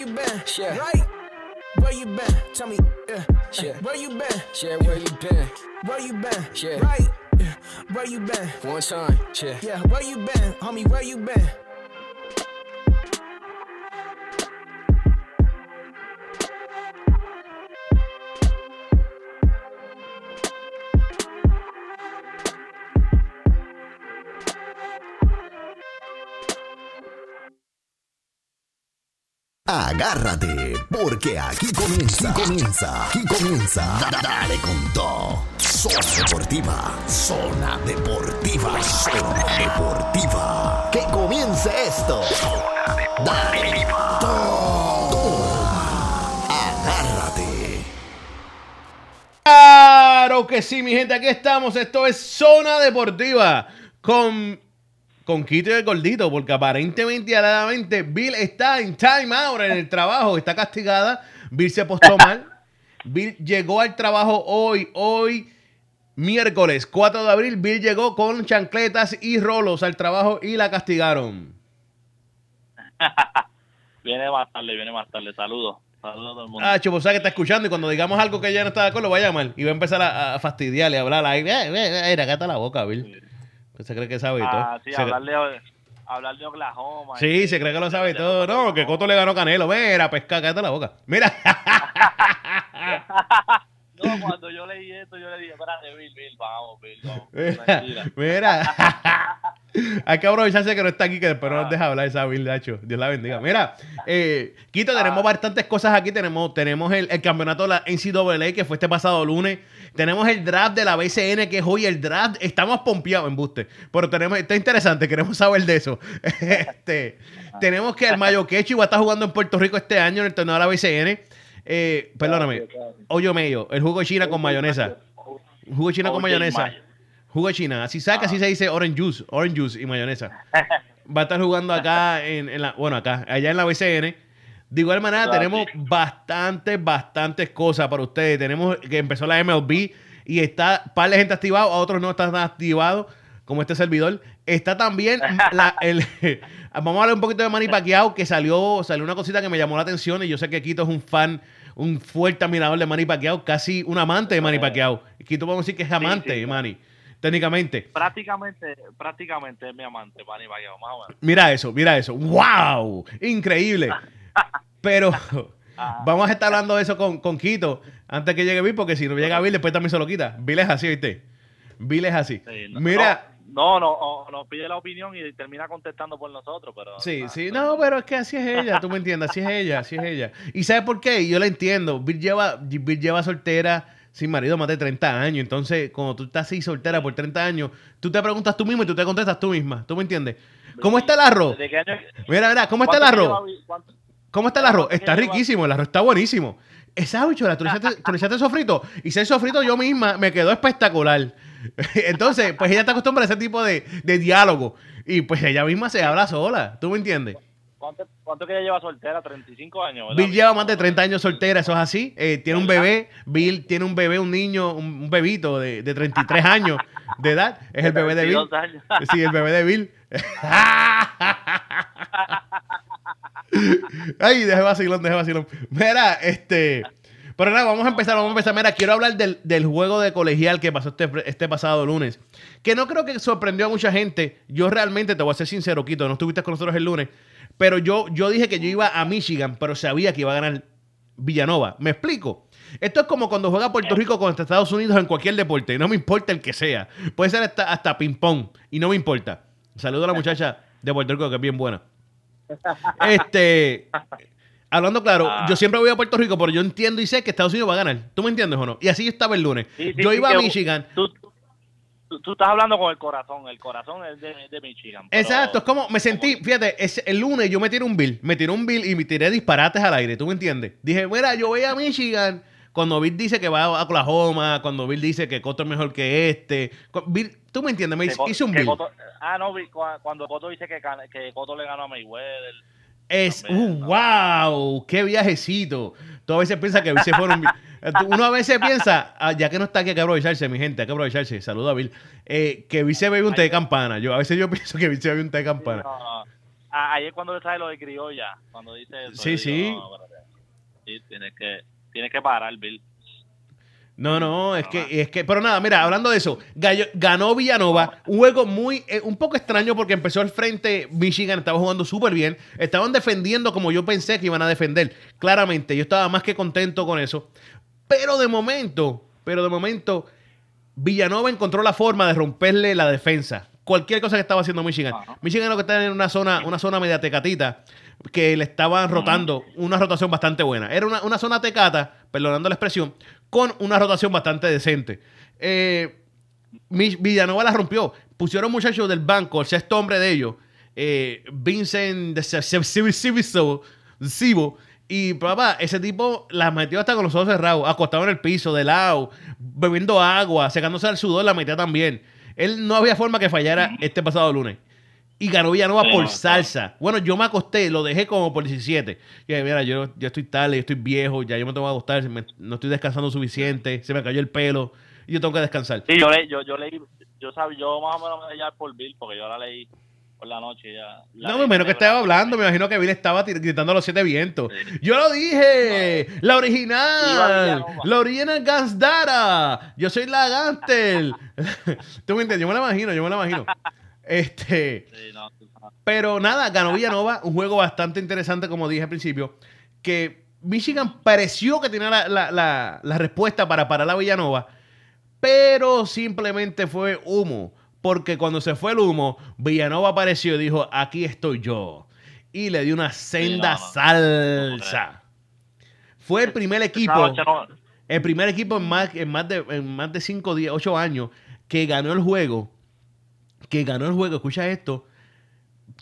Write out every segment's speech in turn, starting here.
you been? Yeah. Right? Where you been? Tell me, yeah. yeah. Where you been? Yeah, where you been? Where you been? Yeah. Right? Yeah. Where you been? One time. Yeah. Yeah, where you been? Homie, where you been? Agárrate, porque aquí comienza, aquí comienza, aquí comienza. Da- da- Dale con todo. Zona Deportiva, Zona Deportiva, Zona Deportiva. Que comience esto. Dale. Toma. Agárrate. Claro que sí, mi gente, aquí estamos. Esto es Zona Deportiva con, con Quito y el Gordito, porque aparentemente y alegadamente Bill está en time out en el trabajo, está castigada. Bill se postó mal. Bill llegó al trabajo hoy, hoy, miércoles 4 de abril. Bill llegó con chancletas y rolos al trabajo y la castigaron. Viene más tarde, viene más tarde. Saludos. Saludos a todo el mundo. Ah, Chupo, que está escuchando y cuando digamos algo que ella no está de acuerdo, va a llamar y va a empezar a, a fastidiarle, a hablar ahí. Eh, eh, acá está la boca, Bill. Que se cree que sabe todo. Ah, sí, Se- hablarle, hablar de Oklahoma. Sí, se cree que lo sabe todo. No, que Coto le ganó Canelo. Mira, pesca, cállate la boca. Mira. No, cuando yo leí esto, yo le dije, espérate, Bill, Bill, vamos, Bill, vamos. Mira. Mira. Hay que aprovecharse que no está aquí, que después no nos deja hablar esa Bill, Nacho. Dios la bendiga. Mira, eh, Quito, tenemos bastantes cosas aquí. Tenemos, tenemos el, el campeonato de la NCAA, que fue este pasado lunes. Tenemos el draft de la BCN, que es hoy el draft. Estamos pompeados en buste. Pero tenemos, está interesante, queremos saber de eso. este, tenemos que el Mayo Quechi va a estar jugando en Puerto Rico este año en el torneo de la BCN. Eh, perdóname, hoyo medio, el jugo de China con mayonesa. Jugo de China con mayonesa. Mayo. Jugo de China. Así saca, así se dice orange juice. Orange juice y mayonesa. Va a estar jugando acá en, en la, bueno, acá, allá en la BCN. De igual manera, tenemos bastantes, bastantes cosas para ustedes. Tenemos que empezó la MLB y está par de gente activado, a otros no están activados, como este servidor. Está también la, el, vamos a hablar un poquito de Manny Pacquiao, que salió, salió una cosita que me llamó la atención y yo sé que Quito es un fan, un fuerte admirador de Manny Pacquiao, casi un amante de Manny Pacquiao. Quito vamos a decir que es amante sí, de Manny, técnicamente. Prácticamente, prácticamente es mi amante, Manny Pacquiao, más o menos. Mira eso, mira eso. ¡Wow! Increíble. Pero vamos a estar hablando de eso con, con Quito antes que llegue Bill, porque si no llega Bill, después también se lo quita. Bill es así, ¿viste? Bill es así. Sí, no- Mira. No, no, no, nos pide la opinión y termina contestando por nosotros, pero... Sí, sí, no, pero es que así es ella, tú me entiendes, así es ella, así es ella. ¿Y sabes por qué? Yo la entiendo. Bill lleva, Bill lleva soltera sin marido más de 30 años. Entonces, cuando tú estás así soltera por 30 años, tú te preguntas tú mismo y tú te contestas tú misma. ¿Tú me entiendes? ¿Cómo está el arroz? Mira, mira, ¿cómo está el ¿Cuánto que arroz? ¿Cómo está el arroz? ¿Cuánto Está riquísimo, el arroz está buenísimo. Esa habichuela, tú le echaste, sofrito. Y ese sofrito yo misma me quedó espectacular. Entonces, pues ella está acostumbrada a ese tipo de, de diálogo. Y pues ella misma se habla sola. ¿Tú me entiendes? ¿Cuánto, cuánto que ella lleva soltera? 35 años, ¿verdad? Bill lleva más de 30 años soltera, eso es así. Eh, tiene un bebé. Bill tiene un bebé, un niño, un, un bebito de, de 33 años de edad. Es el bebé de Bill. 32 años. Sí, el bebé de Bill. Ay, deje vacilón, deje vacilón. Mira, este. Pero nada, vamos a empezar, vamos a empezar. Mira, quiero hablar del, del juego de colegial que pasó este, este pasado lunes. Que no creo que sorprendió a mucha gente. Yo realmente, te voy a ser sincero, Quito, no estuviste con nosotros el lunes. Pero yo, yo dije que yo iba a Michigan, pero sabía que iba a ganar Villanova. ¿Me explico? Esto es como cuando juega Puerto Rico contra Estados Unidos en cualquier deporte. No me importa el que sea. Puede ser hasta, hasta ping-pong. Y no me importa. Saludo a la muchacha de Puerto Rico que es bien buena. Este. Hablando claro, Ah. yo siempre voy a Puerto Rico, pero yo entiendo y sé que Estados Unidos va a ganar. ¿Tú me entiendes o no? Y así yo estaba el lunes. Sí, sí, yo sí, iba a Michigan. Tú, tú, tú estás hablando con el corazón. El corazón es de, de Michigan. pero- Exacto, es como me sentí, fíjate, es, el lunes yo me tiré un bill, me tiré un bill y me tiré disparates al aire, ¿tú me entiendes? Dije, mira, yo voy a Michigan, cuando Bill dice que va a Oklahoma, cuando Bill dice que Coto es mejor que este, Bill, ¿tú me entiendes? Me Co- hice un bill. Coto- ah, no, cuando Coto dice que, que Coto le ganó a Mayweather. Es, También, uh, ¿no? wow, qué viajecito. Tú a veces piensas que se fueron. Uno a veces piensa, ah, ya que no está aquí, hay que aprovecharse, mi gente, hay que aprovecharse. Saluda a Bill. eh, que se bebe un té de campana. Yo a veces yo pienso que se bebe un té de campana. No, no. a- ahí es cuando le sale lo de criolla, cuando dice eso. Sí, sí. digo, no, espérate. Sí, tienes que, tienes que parar, Bill. No, no, es que, es que, pero nada, mira, hablando de eso, gallo- ganó Villanova, un juego muy, eh, un poco extraño porque empezó al frente, Michigan estaba jugando súper bien, estaban defendiendo como yo pensé que iban a defender, claramente, yo estaba más que contento con eso, pero de momento, pero de momento, Villanova encontró la forma de romperle la defensa, cualquier cosa que estaba haciendo Michigan. Michigan lo que está en una zona, una zona media tecatita, que le estaban rotando una rotación bastante buena. Era una, una zona tecata, perdonando la expresión, con una rotación bastante decente. Eh, Villanova la rompió. Pusieron muchachos del banco, el sexto hombre de ellos, eh, Vincent Civo, y papá, ese tipo la metió hasta con los ojos cerrados, acostado en el piso, de lado, bebiendo agua, secándose el sudor, la metía también. Él no había forma que fallara este pasado lunes. Y ganó Villanova por salsa. Bueno, yo me acosté, lo dejé como por 17. Y dije, mira, yo ya estoy tarde, yo estoy viejo, ya yo me tengo que acostar, me- no estoy descansando suficiente, se me cayó el pelo, y yo tengo que descansar. Sí, yo, le, yo, yo leí, yo sabía, yo más o menos me ya por Bill, porque yo la leí por la noche ya. La No, me imagino que estaba hablando, me imagino que Bill estaba gritando a los siete vientos. Sí. Yo lo dije, la original, la original Gansdara, yo soy la Gantel. ¿Tú me entiendes? Yo me la imagino, yo me la imagino. Este, pero nada, ganó Villanova, un juego bastante interesante, como dije al principio, que Michigan pareció que tenía la, la- la- la respuesta para parar a Villanova, pero simplemente fue humo, porque cuando se fue el humo, Villanova apareció y dijo, aquí estoy yo, y le dio una senda salsa. Fue el primer equipo, el primer equipo en más, en más de en más de 5, 10, 8 años que ganó el juego, que ganó el juego, escucha esto,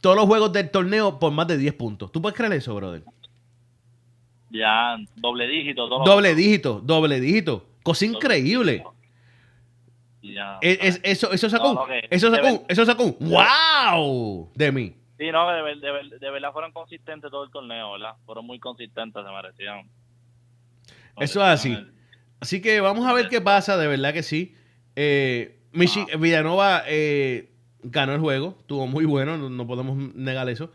todos los juegos del torneo por más de 10 puntos. ¿Tú puedes creer eso, brother? ya doble dígito, todo. Doble dígito, doble dígito. Cosa increíble. Ya, Es- es- eso, eso sacó, No, un- no, que- eso sacó, eso sacó, wow de mí. Sí, no, de verdad fueron consistentes todo el torneo, ¿verdad? Fueron muy consistentes, se merecían. Eso es así. Así que vamos a ver qué pasa, de verdad que sí. Eh, Michi- Villanova eh, ganó el juego, estuvo muy bueno, no, no podemos negar eso.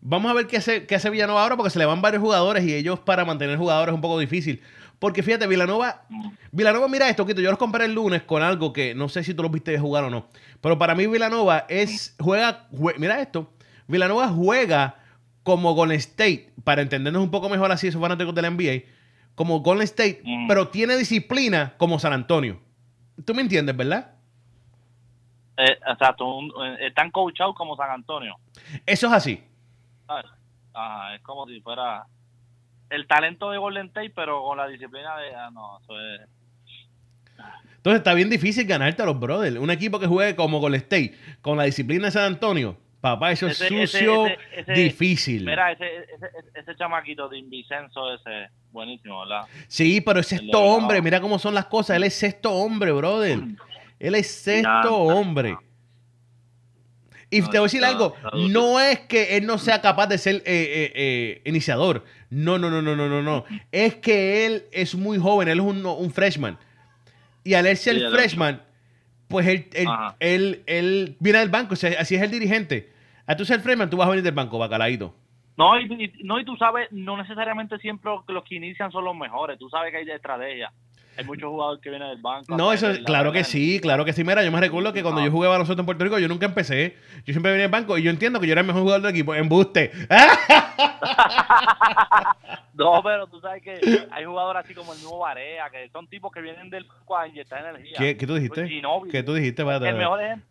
Vamos a ver qué hace, qué hace Villanova ahora, porque se le van varios jugadores y ellos para mantener jugadores es un poco difícil. Porque fíjate, Villanova, Villanova, mira esto, Quito, yo los comparé el lunes con algo que no sé si tú los viste jugar o no. Pero para mí Villanova es, juega, jue- mira esto, Villanova juega como Golden State, para entendernos un poco mejor así, esos fanáticos de la NBA, como Golden State, Mm. pero tiene disciplina como San Antonio. ¿Tú me entiendes, verdad? Eh, exacto, un- están coachados como San Antonio. Eso es así. Ajá, es como si fuera el talento de Golden State, pero con la disciplina de. Ah, no, eso es. Entonces está bien difícil ganarte a los brothers. Un equipo que juegue como Golden State, con la disciplina de San Antonio, papá, eso es Ese- sucio, ese- ese- difícil. Mira, ese, ese, ese, chamaquito de Invicenzo, ese, buenísimo, ¿verdad? Sí, pero es sexto hombre, mira cómo son las cosas. Él es sexto hombre, brother. Él es sexto hombre. Y No, te voy a decir algo, no es que él no sea capaz de ser eh, eh, eh, iniciador. No, no, no, no, no, no, no. Es que él es muy joven, él es un, un freshman. Y al él ser Sí, freshman, pues él, él, él, él viene del banco, o sea, así es el dirigente. A tú ser freshman, tú vas a venir del banco, bacalaíto. No y, no, y tú sabes, no necesariamente siempre los que inician son los mejores. Tú sabes que hay de estrategia. Hay muchos jugadores que vienen del banco. No, eso es, claro que sí, claro que sí. Mira, yo me recuerdo que cuando yo jugué baloncesto en Puerto Rico, yo nunca empecé. Yo siempre venía al banco y yo entiendo que yo era el mejor jugador del equipo. Embuste. No, pero tú sabes que hay jugadores así como el nuevo Barea, que son tipos que vienen del banco a inyectar energía. ¿Qué, qué tú dijiste? Pues. ¿Qué tú dijiste? Espérate, El mejor ejemplo,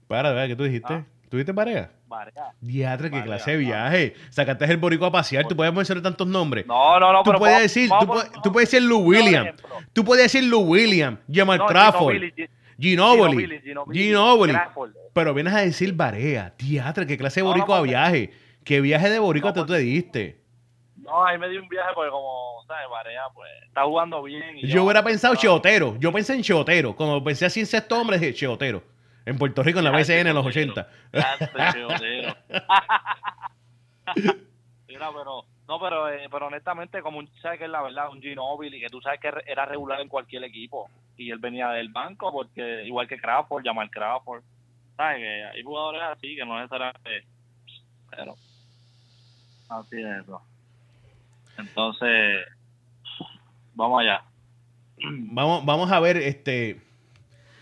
¿qué tú dijiste? Ah. ¿Tú dijiste Barea? Barea. Diatre, qué clase de viaje. Sacaste el borico a pasear. Tú puedes mencionar tantos nombres. No, no, no, tú pero puedes decir, tú, puedes, tú puedes decir Lou ejemplo. Tú puedes decir Lou Williams, Jamal No, Crawford, Ginobili, Ginobili. Pero vienes a decir Barea. Diatre, qué clase de borico a viaje. ¿Qué viaje de borico tú porque- te diste? No, ahí me dio un viaje porque como, ¿sabes? Barea, pues, está jugando bien. y Yo hubiera pensado no, Cheotero. Yo pensé en Cheotero. Cuando pensé así en sexto hombre, dije Cheotero. En Puerto Rico, en la BCN en los Cheotero. 80. Ya, este Cheotero. Mira, pero, no, pero, eh, pero honestamente, como un- sabes que es la verdad, un Ginobili, que tú sabes que era regular en cualquier equipo, y él venía del banco, porque igual que Crawford, Jamal Crawford, sabes que hay jugadores así que no necesariamente, pero, Así es eso. Entonces, vamos allá. Vamos, vamos a ver, este.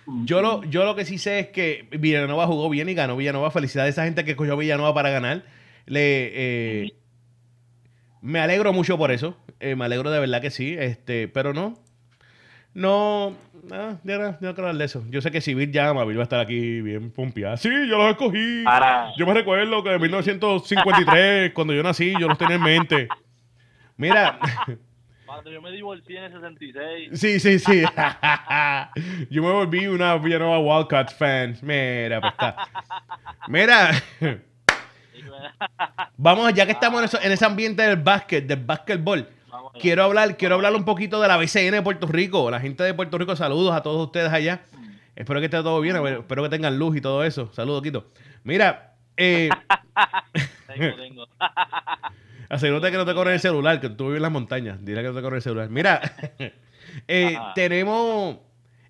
Yo lo, yo lo que sí sé es que Villanova jugó bien y ganó Villanova. Felicidades a esa gente que cogió Villanova para ganar. Le, eh, me alegro mucho por eso. Eh, me alegro de verdad que sí. Este, pero no. No. No, ya no, ya no quiero hablar de eso. Yo sé que si Bill llama, Bill va a estar aquí bien pompeada. Sí, yo los escogí. Para, Yo me recuerdo que en 1953, cuando yo nací, yo los tenía en mente. Mira. cuando yo me divorcié en el 66, Sí, sí, sí. Yo me volví una Villanova Wildcats fan. Mira, pues está. Mira, vamos, ya que estamos en, eso- en ese ambiente del básquet, del básquetbol, quiero hablar, quiero hablar un poquito de la BCN de Puerto Rico. La gente de Puerto Rico, saludos a todos ustedes allá. Espero que esté todo bien, espero que tengan luz y todo eso. Saludos, Quito. Mira, eh, Tengo, tengo. Asegúrate que no te corre el celular, que tú vives en las montañas. Dile que no te corre el celular. Mira, eh, tenemos.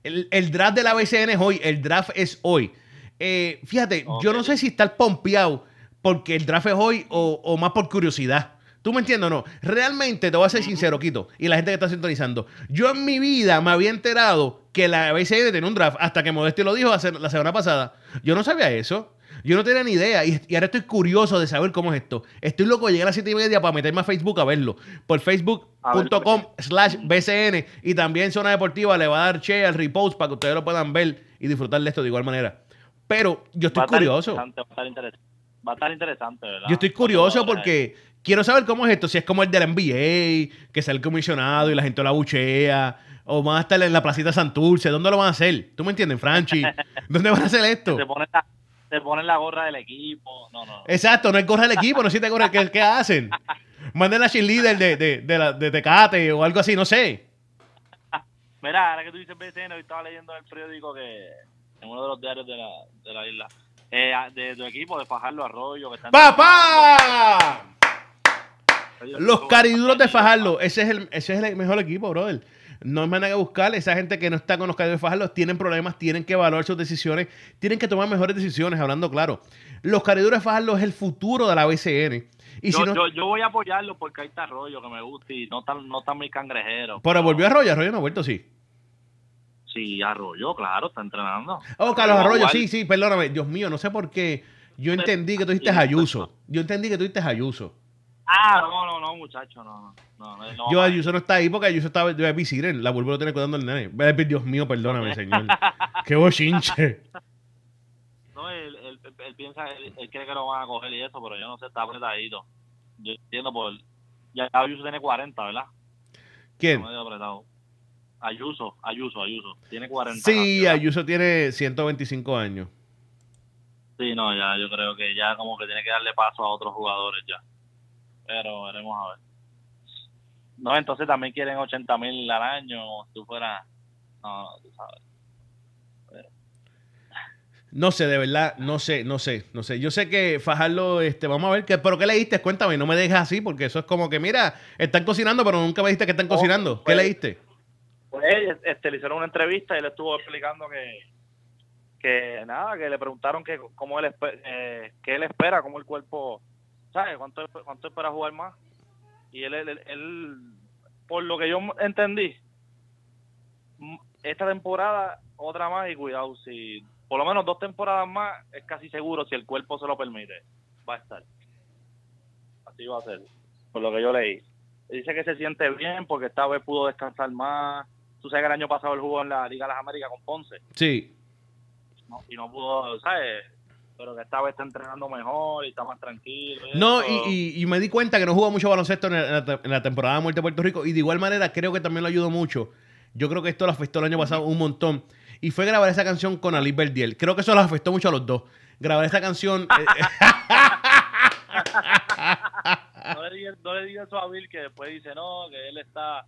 El, el draft de la BCN es hoy. El draft es hoy. Eh, fíjate, yo no sé si estar pompeado porque el draft es hoy o, o más por curiosidad. ¿Tú me entiendes o no? Realmente, te voy a ser sincero, Quito, y la gente que está sintonizando. Yo en mi vida me había enterado que la BCN tenía un draft hasta que Modesti lo dijo hace- la semana pasada. Yo no sabía eso. Yo no tenía ni idea y, y ahora estoy curioso de saber cómo es esto. Estoy loco de llegar a las 7 y media para meterme a Facebook a verlo. Por facebook.com slash BCN y también Zona Deportiva le va a dar share al repost para que ustedes lo puedan ver y disfrutar de esto de igual manera. Pero yo estoy Va a curioso. Va a estar interesante, va a estar interesante, ¿verdad? Yo estoy curioso porque quiero saber cómo es esto. Si es como el del NBA, que sale el comisionado y la gente la buchea. O van a estar en la placita Santurce. ¿Dónde lo van a hacer? ¿Tú me entiendes, Franchi? ¿Dónde van a hacer esto? Se ponen la, se ponen la gorra del equipo. No, no. Exacto, no es gorra del equipo, no existe gorra. ¿Qué, qué hacen? Manden a cheerleader de, de, de, la- de Tecate o algo así, no sé. Mira, ahora que tú dices BCN, hoy estaba leyendo en el periódico que en uno de los diarios de la, de la isla, eh, de tu equipo, de Fajardo Arroyo, que están ¡Papá! Los cariduros de Fajardo, ese es el, ese es el mejor equipo, brother. No hay manera que buscar. Esa gente que no está con los de Fajardo tienen problemas, tienen que evaluar sus decisiones, tienen que tomar mejores decisiones, hablando claro. Los de Fajardo es el futuro de la BCN. Y yo, si no, yo, yo voy a apoyarlo porque ahí está Arroyo, que me gusta, y no están no tan mis cangrejeros. pero volvió Arroyo, Arroyo no ha vuelto, sí. Sí, Arroyo, claro, está entrenando. Oh, Carlos Arroyo, sí, sí, perdóname. Dios mío, no sé por qué. Yo entendí que tú dijiste Ayuso. Yo entendí que tú dijiste Ayuso. Ah, no, no, no, muchacho, no. no, no, no Yo. Ayuso no está ahí porque Ayuso estaba de visitar. La vuelvo a tener cuidando el nene. Dios mío, perdóname, señor. Qué bochinche. No, él, él, él- piensa, él, él cree que lo van a coger y eso, pero yo no sé, está apretadito. Yo entiendo por... Ya Ayuso tiene 40, ¿verdad? ¿Quién? Apretado. Ayuso, Ayuso, Ayuso. Tiene 40. Sí. Ayuso tiene 125 años. Sí, no, ya yo creo que ya como que tiene que darle paso a otros jugadores ya. Pero veremos a ver. No, entonces también quieren 80 mil al año, como si tú fueras... No, no, tú sabes. No sé, de verdad, no sé, no sé, no sé. Yo sé que Fajardo, este, vamos a ver, ¿qué, ¿pero qué leíste? Cuéntame, no me dejes así, porque eso es como que, mira, están cocinando, pero nunca me dijiste que están cocinando. ¿Qué pues, leíste? Pues este, le hicieron una entrevista y él estuvo explicando que, que nada, que le preguntaron que cómo él, eh, que él espera, cómo el cuerpo, ¿sabes? ¿Cuánto, cuánto espera jugar más? Y él, él, él, por lo que yo entendí, esta temporada, otra más y cuidado, si por lo menos dos temporadas más, es casi seguro, si el cuerpo se lo permite, va a estar. Así va a ser, por lo que yo leí. Dice que se siente bien porque esta vez pudo descansar más. Tú sabes que el año pasado él jugó en la Liga de las Américas con Ponce Sí. ¿no? y no pudo, ¿sabes? Pero que esta vez está entrenando mejor y está más tranquilo. y No, y, y- y me di cuenta que no jugó mucho baloncesto en la, en la temporada de muerte de Puerto Rico. Y de igual manera creo que también lo ayudó mucho. Yo creo que esto lo afectó el año pasado un montón. Y fue grabar esa canción con Ali Verdiel. Creo que eso los afectó mucho a los dos. Grabar esa canción. eh, no, le digas, no le digas eso a Bill que después dice, no, que él está,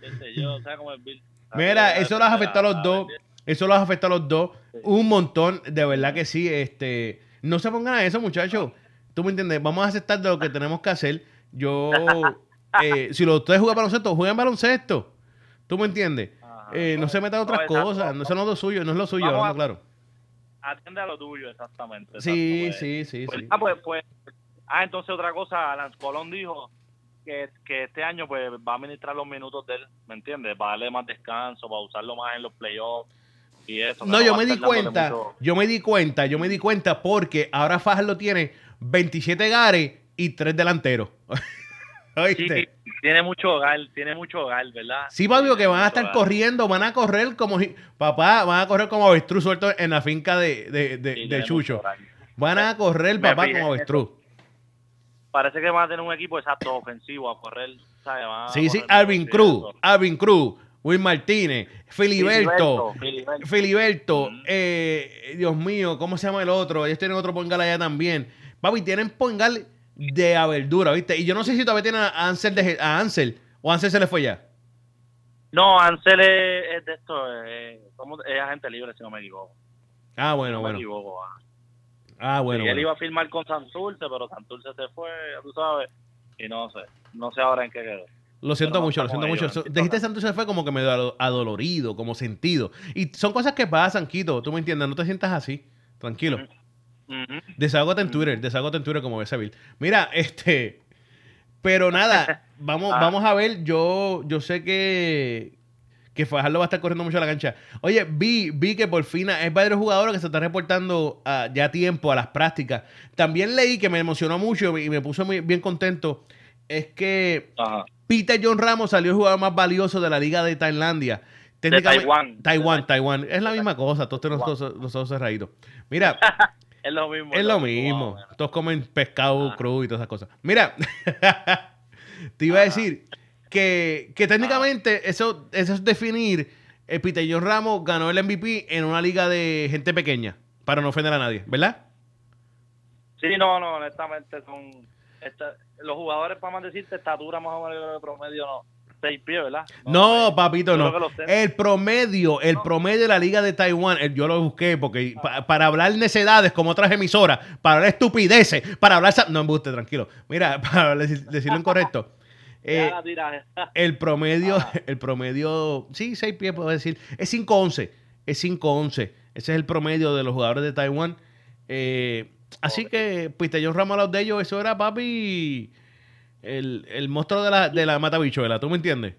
qué sé yo, ¿sabes cómo es Bill? Mira, eso los afectó a los dos. Eso los afectó a los dos. Un montón, de verdad que sí. Este, no se pongan a eso, muchachos. ¿Tú me entiendes? Vamos a aceptar de lo que tenemos que hacer. Yo, eh, si los ustedes juegan baloncesto, jueguen baloncesto. ¿Tú me entiendes? Eh, no se metan otras No, cosas. No, eso no es lo suyo, no es lo suyo, Vamos hablando a- claro. Atiende a lo tuyo, exactamente. Sí, exacto, pues. sí, sí, Pues, sí. ah, pues, pues, Ah, entonces otra cosa, Lance Colón dijo que, que este año pues va a administrar los minutos de él, ¿me entiendes? Va a darle más descanso, va a usarlo más en los playoffs y eso. No, yo me di cuenta, yo me di cuenta, yo me di cuenta porque ahora Fajardo tiene 27 gares y 3 delanteros. Sí, ¿Oíste? tiene mucho hogar, tiene mucho hogar, ¿verdad? Sí, papi, que van a estar hogar. corriendo, van a correr como papá, van a correr como avestruz suelto en la finca de, de, de- Sí, de tiene Chucho. Van a correr, papá, fijé como avestruz. Parece que van a tener un equipo exacto ofensivo a correr, ¿sabes? A Sí, sí, Alvin Cruz. Alvin Cruz, Will Martínez, Filiberto, Filiberto. Eh, Dios mío, ¿cómo se llama el otro? Ellos tienen otro pongal allá también. Papi, tienen pongal de a verdura, ¿viste? Y yo no sé si todavía tienen a Ansel, de, a Ansel o Ansel se le fue ya. No, Ansel es, es de esto, es, ¿cómo- es agente libre, si no me equivoco. Ah, bueno, no me bueno. equivoco. ah. Ah, bueno, y él bueno. iba a firmar con Santurce, pero Santurce se fue, tú sabes, y no sé, no sé ahora en qué quedó. Lo siento mucho, lo siento mucho. ellos, no Dijiste Santos se fue como que medio ado- adolorido, como sentido. Y son cosas que pasan, Quito. Tú me entiendes, no te sientas así. Tranquilo. Ujú. Desahógate en Twitter, desahógate en Twitter como Bill. Mira, este. Pero nada, vamos, Ah. vamos a ver. Yo, yo sé que. Que Fajardo va a estar corriendo mucho a la cancha. Oye, vi, vi que por fin es varios jugadores que se están reportando ah, ya a tiempo a las prácticas. También leí que me emocionó mucho y me puso muy bien contento. Es que Ajá. Peter John Ramos salió el jugador más valioso de la liga de Tailandia. De Taiwán. Taiwán, Taiwán. Es la misma cosa. Todos tenemos los, los ojos cerraditos. Mira, Es lo mismo. es lo mismo. Wow, Todos comen pescado Ah. crudo y todas esas cosas. Mira, te iba a decir que, que técnicamente eso, eso es definir. eh, Peter John Ramos ganó el MVP en una liga de gente pequeña. Para no ofender a nadie, ¿verdad? Sí, no, no, honestamente son... esta- los jugadores, para más decirte, estatura más o menos de promedio, no. Seis pies, ¿verdad? No, eh, papito, no. El promedio, el promedio de la liga de Taiwán, eh, yo lo busqué porque pa- para hablar necedades como otras emisoras, para hablar estupideces, para hablar... No, embuste, tranquilo. Mira, para decir- decirlo incorrecto. eh, el promedio, Ah. el promedio, sí, 6 pies puedo decir, es 5'11, es 5'11. Ese es el promedio de los jugadores de Taiwán. Eh, así que, John Ramos, los de ellos, eso era, papi, el, el monstruo de la, de la matabichuela, ¿tú me entiendes?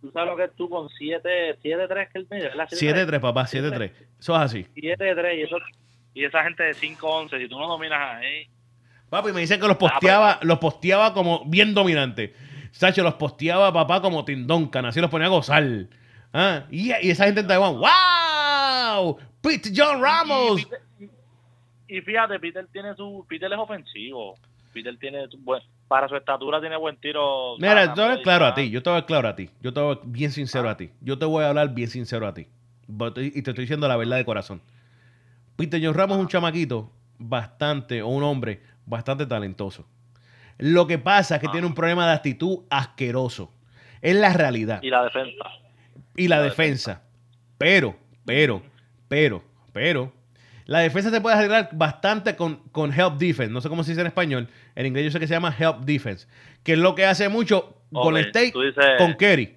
Tú sabes lo que es tú con 7, 7-3 que él mide, ¿verdad? 7-3, papá, 7-3. Eso es así. 7-3 y eso... Y esa gente de 5-11, si tú no dominas ahí... Papi, me dicen que los pues, posteaba, los posteaba como bien dominante. Sacho, los posteaba papá como Tim Duncan, así los ponía a gozar. Ah, Y, y esa gente en Taiwán, ¡wow! Pete John Ramos. Y, Peter- y fíjate, Peter tiene su... Peter es ofensivo. Peter tiene... su buen- para su estatura tiene buen tiro. Mira, yo te voy a claro a ti, yo te voy claro a ti. Yo te voy bien sincero Ah. a ti. Yo te voy a hablar bien sincero a ti. Y te estoy diciendo la verdad de corazón. Peter John Ramos es un chamaquito bastante, o un hombre bastante talentoso. Lo que pasa es que Ah. tiene un problema de actitud asqueroso. Es la realidad. Y la defensa. y la La defensa. Pero, pero, pero, pero, la defensa se puede arreglar bastante con, con help defense. No sé cómo se dice en español. En inglés yo sé que se llama help defense. Que es lo que hace mucho el State, dices- con Kerry.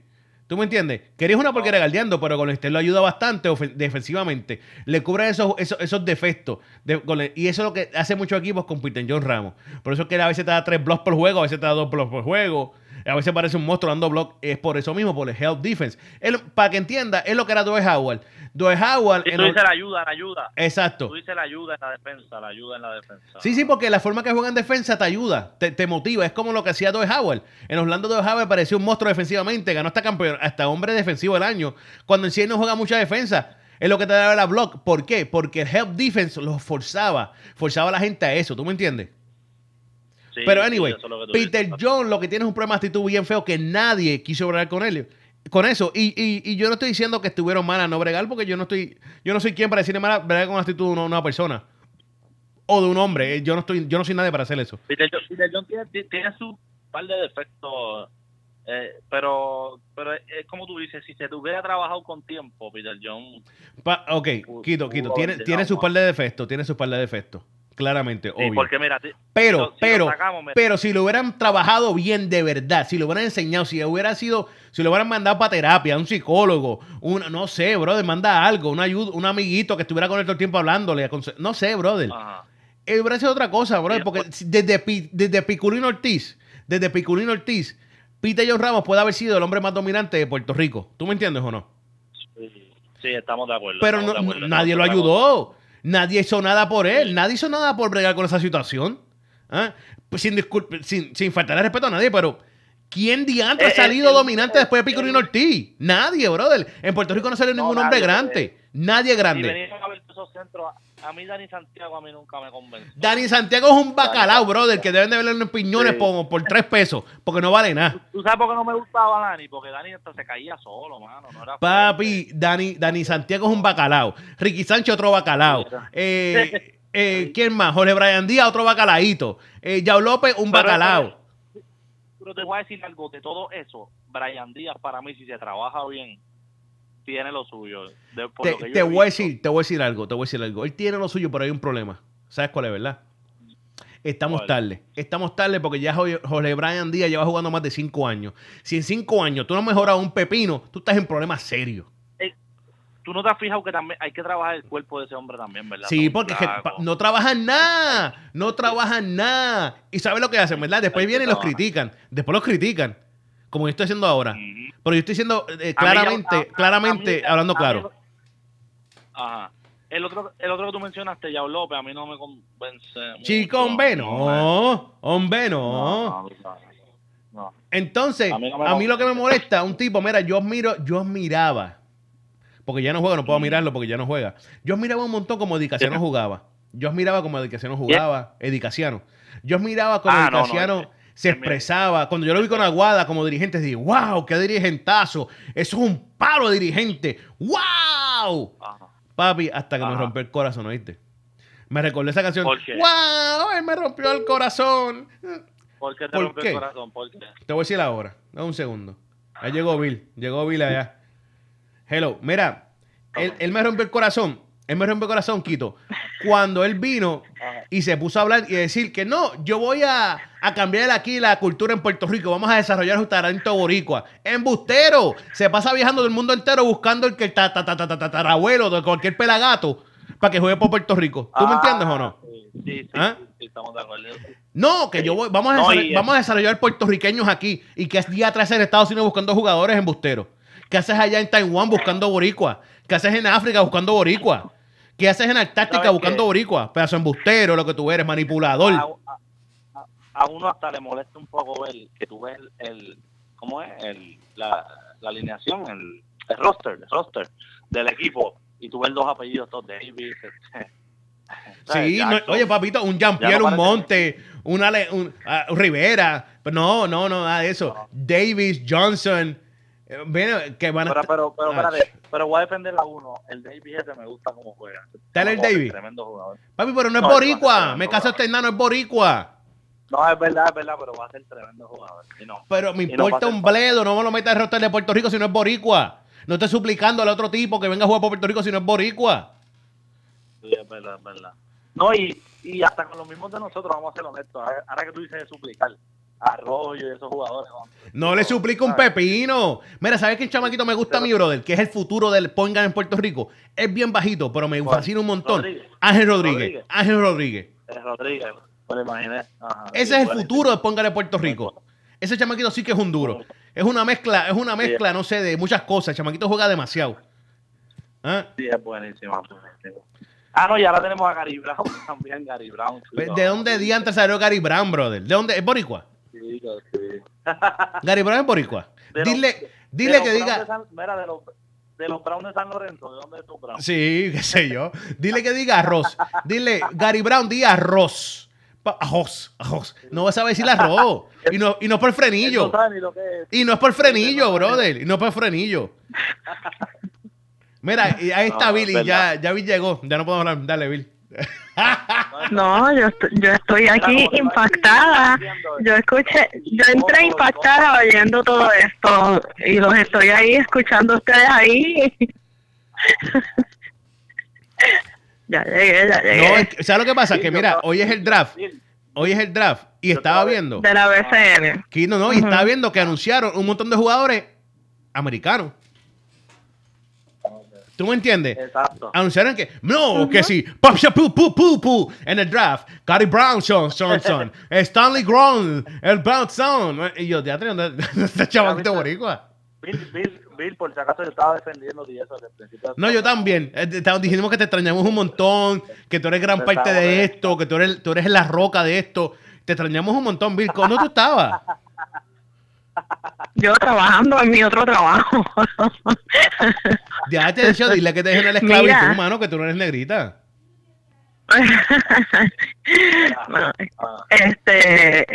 ¿Tú me entiendes? Kerry es una porquería galdeando, pero con el State lo ayuda bastante defensivamente. Le cubre esos, esos, esos defectos. de- y eso es lo que hace muchos equipos con Peter John Ramos. Por eso es que a veces te da tres blocks por juego, a veces te da dos blocks por juego. A veces parece un monstruo dando block. Es por eso mismo, por el help defense. Él, para que entienda, es lo que era Dwight Howard. Dwight Howard... En tú dices la ayuda, la ayuda. Exacto. Tú dices la ayuda en la defensa, la ayuda en la defensa. Sí, sí, porque la forma que juega en defensa te ayuda, te, te motiva. Es como lo que hacía Dwight Howard. En Orlando Dwight Howard parecía un monstruo defensivamente, ganó hasta campeón, hasta hombre defensivo del año. Cuando en sí no juega mucha defensa, es lo que te daba la block. ¿Por qué? Porque el help defense los forzaba, forzaba a la gente a eso, ¿tú me entiendes? Sí, Pero anyway, es Peter dices. John lo que tiene es un problema de actitud bien feo que nadie quiso bregar con él. Con eso, y, y, y yo no estoy diciendo que estuvieron mal a no bregar, porque yo no estoy, yo no soy quien para decirle mal bregar con la actitud de una, persona. O de un hombre. Eh, Yo no estoy, yo no soy nadie para hacer eso. Peter John, Peter John tiene, ti- tiene su par de defectos, eh, pero pero es, como tú dices, si se te hubiera trabajado con tiempo, Peter John, Pa- ok, Quito, Quito. Tiene, tiene su par de defectos, tiene su par de defectos. Claramente, sí, obvio. porque mira, Pero, si si pero, sacamos, mira, pero si lo hubieran trabajado bien de verdad, si lo hubieran enseñado, si hubiera sido, si lo hubieran mandado para terapia, un psicólogo, un, no sé, brother, manda algo, un ayuda, un amiguito que estuviera con él todo el tiempo hablándole, no sé, brother. ajá. El brazo es otra cosa, bro, Sí, porque pues- desde, desde Piculín Ortiz, desde Piculín Ortiz, Peter John Ramos puede haber sido el hombre más dominante de Puerto Rico. ¿Tú me entiendes o no? Sí, estamos de acuerdo. Pero no- de acuerdo. nadie lo ayudó. Nadie hizo nada por él. Nadie hizo nada por bregar con esa situación. ¿Ah? Pues sin, disculpe- sin, sin faltarle respeto a nadie, pero ¿quién diantre ha Eh, eh, salido el- dominante después de Piculín Ortiz? Nadie, brother. En Puerto Rico no salió ningún hombre eh. grande. Nadie grande. venían a ver esos centros, a mí Dani Santiago a mí nunca me convenció. Dani Santiago es un bacalao, brother, que deben de verlo en piñones Sí. por, por tres pesos, porque no vale nada. ¿Tú sabes por qué no me gustaba Dani? Porque Dani hasta se caía solo, mano. No era Papi, Dani, Dani Santiago es un bacalao. Ricky Sánchez, otro bacalao. Eh, eh, ¿Quién más? Jorge Brian Díaz, otro bacalaíto. Eh, Yao López, un Pero- bacalao. Pero te voy a decir algo de todo eso. Brian Díaz, para mí, si se trabaja bien, tiene lo suyo. De- por Te, lo que yo te voy a decir, te voy a decir algo, te voy a decir algo. Él tiene lo suyo, pero hay un problema. ¿Sabes cuál es, verdad? Estamos ¿Cuál? tarde. Estamos tarde porque ya Jorge Brian Díaz lleva jugando más de cinco años. Si en cinco años tú no has mejorado un pepino, tú estás en problemas serios. Tú no te has fijado que también hay que trabajar el cuerpo de ese hombre también, ¿verdad? Sí, porque es que no trabajan nada. No trabajan nada. ¿Y sabes lo que hacen, verdad? Después vienen y los critican. Después los critican. Como yo estoy haciendo ahora. Pero yo estoy diciendo eh, A mí ya- claramente, a- claramente, a mí- hablando claro. Ajá. El otro, el otro que tú mencionaste, Yao López, a mí no me convence. Chico, hombre, no. Hombre, no. Entonces, A mí lo que me molesta, un tipo, mira, yo miro, yo miraba, porque ya no juega, no puedo mirarlo porque ya no juega. Yo miraba un montón como Edicaciano jugaba. Yo miraba como Edicaciano jugaba, Edicaciano. Yo miraba como Ah, no, no, Edicaciano ese- se expresaba. Cuando yo lo vi con Aguada como dirigente, dije, wow, qué dirigentazo. Eso es un palo de dirigente. ¡Wow! Ajá. Papi, hasta que me rompió el corazón, ¿oíste? Me recordé esa canción. ¿Por qué? ¡Wow! Él me rompió el corazón. ¿Por qué te ¿Por rompió qué? el corazón? ¿Por qué? Te voy a decir ahora. Dame un segundo. Ahí llegó Bill. Llegó Bill allá. Hello. Mira, él, él me rompió el corazón. Él me rompió el corazón, Quito. Cuando él vino y se puso a hablar y decir que no, yo voy a, a cambiar aquí la cultura en Puerto Rico. Vamos a desarrollar su talento boricua. Embustero. Se pasa viajando del mundo entero buscando el que el ta- ta- ta- ta- ta- tatarabuelo de cualquier pelagato para que juegue por Puerto Rico. ¿Tú me Ah, entiendes o no? Sí, sí, ¿Ah? sí, estamos de acuerdo. No, que yo voy, vamos a, No, desarroll- y- vamos a desarrollar puertorriqueños aquí y que es día atrás en Estados Unidos buscando jugadores embusteros. ¿Qué haces allá en Taiwán buscando boricua? ¿Qué haces en África buscando boricua? ¿Qué haces en Antártica ¿Sabes buscando boricua? Pedazo embustero, lo que tú eres, manipulador. A, a- a uno hasta le molesta un poco ver que tú ves el, el- ¿cómo es? El, la, la alineación, el, el roster, el roster del equipo y tú ves dos apellidos, todos Davis, este. Sí, no- oye, papito, un Jean-Pierre, no un Monte, un, Ale- un ah, Rivera. Pero no, no, no, nada de eso. No. Davis, Johnson. Eh, ven, que van a Pero, pero, pero, Ah, espérate, pero voy a defender a uno. El Davis ese me gusta cómo juega. Dale el Davis. Tremendo jugador. Papi, pero no es boricua. Me caso este enano, es boricua. No, es verdad, es verdad, pero va a ser tremendo jugador. Y no. Pero me no importa un bledo, no me lo metas el roster de Puerto Rico si no es boricua. No estoy suplicando al otro tipo que venga a jugar por Puerto Rico si no es boricua. Sí, es verdad, es verdad. No, y, y hasta con los mismos de nosotros, vamos a ser honestos. Ahora ahora que tú dices de suplicar, Arroyo y esos jugadores. ¿no? No le suplico un pepino. Mira, ¿sabes qué chamaquito me gusta a mi brother? Que es el futuro del Pongan en Puerto Rico. Es bien bajito, pero me fascina un montón. Rodríguez. Ángel Rodríguez. Rodríguez. Ángel Rodríguez. Es Rodríguez, lo imaginé. Ajá, Ese es el futuro de Pongan en Puerto Rico. Ese chamaquito sí que es un duro. Es una mezcla, es una mezcla, no sé, de muchas cosas. El chamaquito juega demasiado. ¿Ah? Sí, es buenísimo. Ah, no, y ahora tenemos a Gary Brown también, Gary Brown. chulo. ¿De dónde diantre salió Gary Brown, brother? ¿De dónde? ¿Es boricua? Sí, sí. Gary Brown es boricua. De los- Dile, De dile que diga... San- mira, de los, de los Browns de San Lorenzo, ¿de dónde es tu Brown? Sí, qué sé yo. Dile que diga arroz. Dile, Gary Brown, diga arroz. Pa- Arroz, arroz. No vas a decir arroz. Y no, y no es por frenillo. Y no es por frenillo, brother. Y no es por frenillo. Mira, ahí está No, Bill es y ya, ya Bill llegó. Ya no podemos hablar. Dale, Bill. No, yo, estoy- yo estoy aquí impactada. Yo escuché, yo entré impactada oyendo todo esto y los estoy ahí escuchando a ustedes ahí. ya llegué, ya No, llegué. es que- ¿sabes lo que pasa? Que mira, hoy es el draft. Hoy es el draft. Y estaba- viendo. De la BCN. Que no, no, y estaba viendo que anunciaron un montón de jugadores americanos. ¿Tú me entiendes? Exacto. Anunciaron que, no, que sí, pop, pu, pu, pu, pu, en el draft, Gary Brown, Son, Son, Son, Stanley Gron, el Brown Son. Y yo, teatro, ¿dónde está chavaquito boricua? Bill, Bill, Bill, por si acaso yo estaba defendiendo y eso desde el principio. No, yo también. Eh, Estamos diciendo que te extrañamos un montón, que tú eres gran parte de de- esto, que tú eres, tú eres la roca de esto. Te extrañamos un montón, Bill. ¿Cómo tú estabas? Yo trabajando en mi otro trabajo. Ya te he dicho, dile que te dejen el esclavitud, Mira. mano, que tú no eres negrita. Este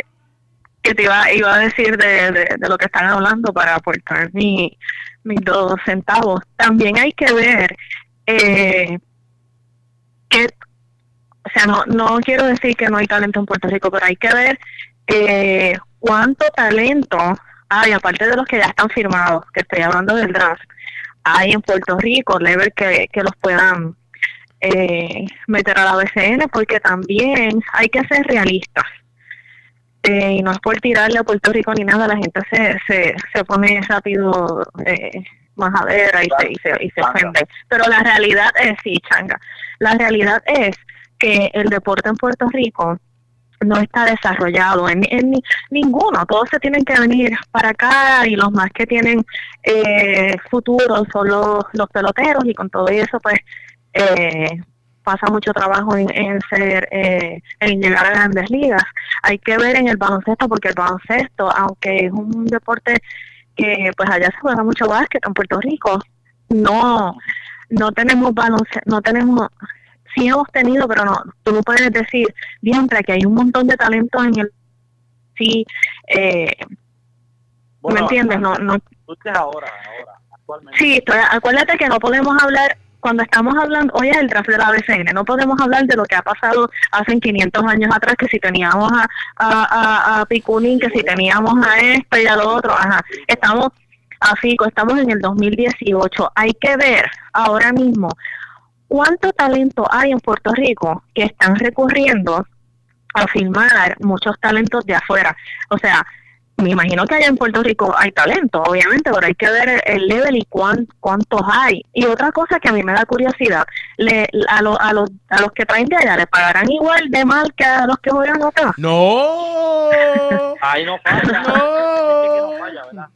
que te iba, iba a decir de, de, de lo que están hablando para aportar mi, mis dos centavos. También hay que ver eh, que, o sea, no, no quiero decir que no hay talento en Puerto Rico, pero hay que ver eh, cuánto talento hay, aparte de los que ya están firmados, que estoy hablando del draft, hay en Puerto Rico, level que, que los puedan eh, meter a la BCN, porque también hay que ser realistas. Eh, y no es por tirarle a Puerto Rico ni nada, la gente se, se, se pone rápido eh, majadera y se, y se, y se ofende. Pero la realidad es, sí, changa, la realidad es que el deporte en Puerto Rico no está desarrollado en, en ni- ninguno. Todos se tienen que venir para acá y los más que tienen eh, futuro son los, los peloteros y con todo eso pues eh, pasa mucho trabajo en, en ser eh, en llegar a grandes ligas. Hay que ver en el baloncesto porque el baloncesto, aunque es un deporte que pues allá se juega mucho básquet en Puerto Rico, no no tenemos baloncesto, no tenemos sí hemos tenido, pero no, tú no puedes decir, diantre, que hay un montón de talento en el sí, eh, ¿me entiendes? No, no, Tú ahora, ahora, actualmente. Sí, estoy- acuérdate que no podemos hablar, cuando estamos hablando, hoy es el draft de la BCN, no podemos hablar de lo que ha pasado hace 500 años atrás, que si teníamos a, a, a, a Piculín, que si teníamos a esto y a lo otro, ajá. Estamos a Fico, estamos en el 2018. Hay que ver ahora mismo cuánto talento hay en Puerto Rico que están recurriendo a filmar muchos talentos de afuera. O sea, me imagino que allá en Puerto Rico hay talento, obviamente, pero hay que ver el, el level y cuán, cuántos hay. Y otra cosa que a mí me da curiosidad, le, a, lo- a, los, a los que traen de allá, ¿le pagarán igual de mal que a los que juegan acá? ¡No! Ahí no falla. No. No falla, ¿verdad?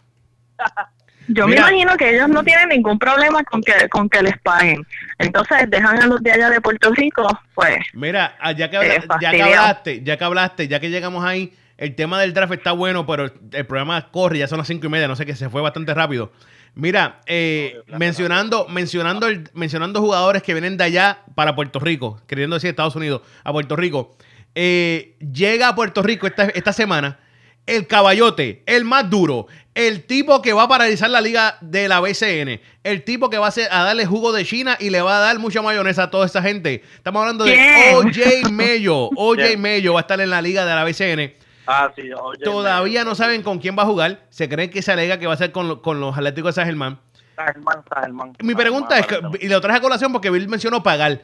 Yo Mira. me imagino que ellos no tienen ningún problema con que con que les paguen. Entonces dejan a los de allá de Puerto Rico, pues Mira, ah, ya que, Eh, ya que hablaste, ya que hablaste, ya que llegamos ahí, el tema del draft está bueno, pero el programa corre, ya son las cinco y media, no sé qué, se fue bastante rápido. Mira, eh, mencionando, mencionando, el- mencionando jugadores que vienen de allá para Puerto Rico, queriendo decir Estados Unidos, a Puerto Rico, eh, llega a Puerto Rico esta, esta semana el caballote, el más duro, el tipo que va a paralizar la liga de la BCN, el tipo que va a, hacer, a darle jugo de China y le va a dar mucha mayonesa a toda esa gente. Estamos hablando de. OJ Mello. OJ. Mello va a estar en la liga de la BCN. Ah, sí, oye, Todavía no saben con quién va a jugar. Se creen que se alega que va a ser con, lo- con los Atléticos de San Germán. Sajelman, Sajelman. Mi pregunta es, que, y lo traje a colación porque Bill mencionó pagar.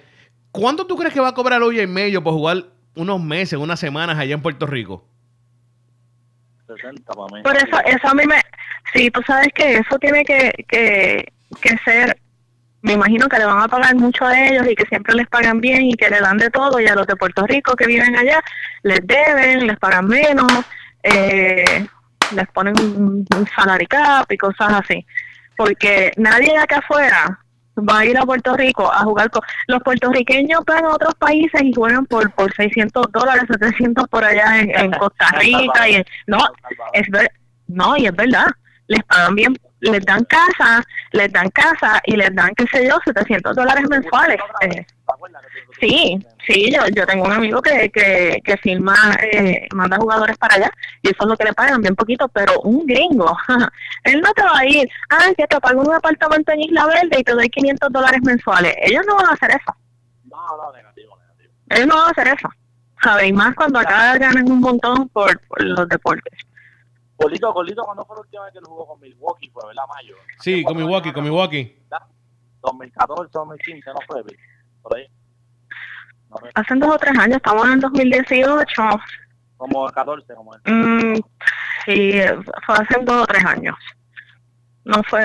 ¿Cuánto tú crees que va a cobrar OJ Mello por jugar unos meses, unas semanas allá en Puerto Rico? 60 para mí. Por eso, eso a mí me... Sí, tú sabes que eso tiene que, que, que ser... Me imagino que le van a pagar mucho a ellos y que siempre les pagan bien y que le dan de todo y a los de Puerto Rico que viven allá les deben, les pagan menos, eh, les ponen un, un salary cap y cosas así. Porque nadie acá afuera va a ir a Puerto Rico a jugar con... Los puertorriqueños van a otros países y juegan por, por 600 dólares, 700 por allá en, en Costa Rica. y en- No, es ver, no, y es verdad, les pagan bien, les dan casa, les dan casa y les dan, qué sé yo, 700 dólares mensuales. Eh, sí, sí, yo, yo tengo un amigo que, que, que firma, eh, manda jugadores para allá y eso es lo que le pagan, bien poquito, pero un gringo, él no te va a ir, ah, que te pago un apartamento en Isla Verde y te doy 500 dólares mensuales. Ellos no van a hacer eso, No, no, negativo, negativo. ellos no van a hacer eso. ¿Sabes? Y más cuando acá ganan un montón por los deportes. Colito, Colito, cuando fue la última vez que él jugó con Milwaukee? Fue, ¿verdad? Mayo. Sí, con Milwaukee, con Milwaukee. 2014, 2015, no fue? Por ahí. No Hace dos o tres años, estamos en el 2018. como 14, como él. Mm, sí, fue hace dos o tres años. No fue.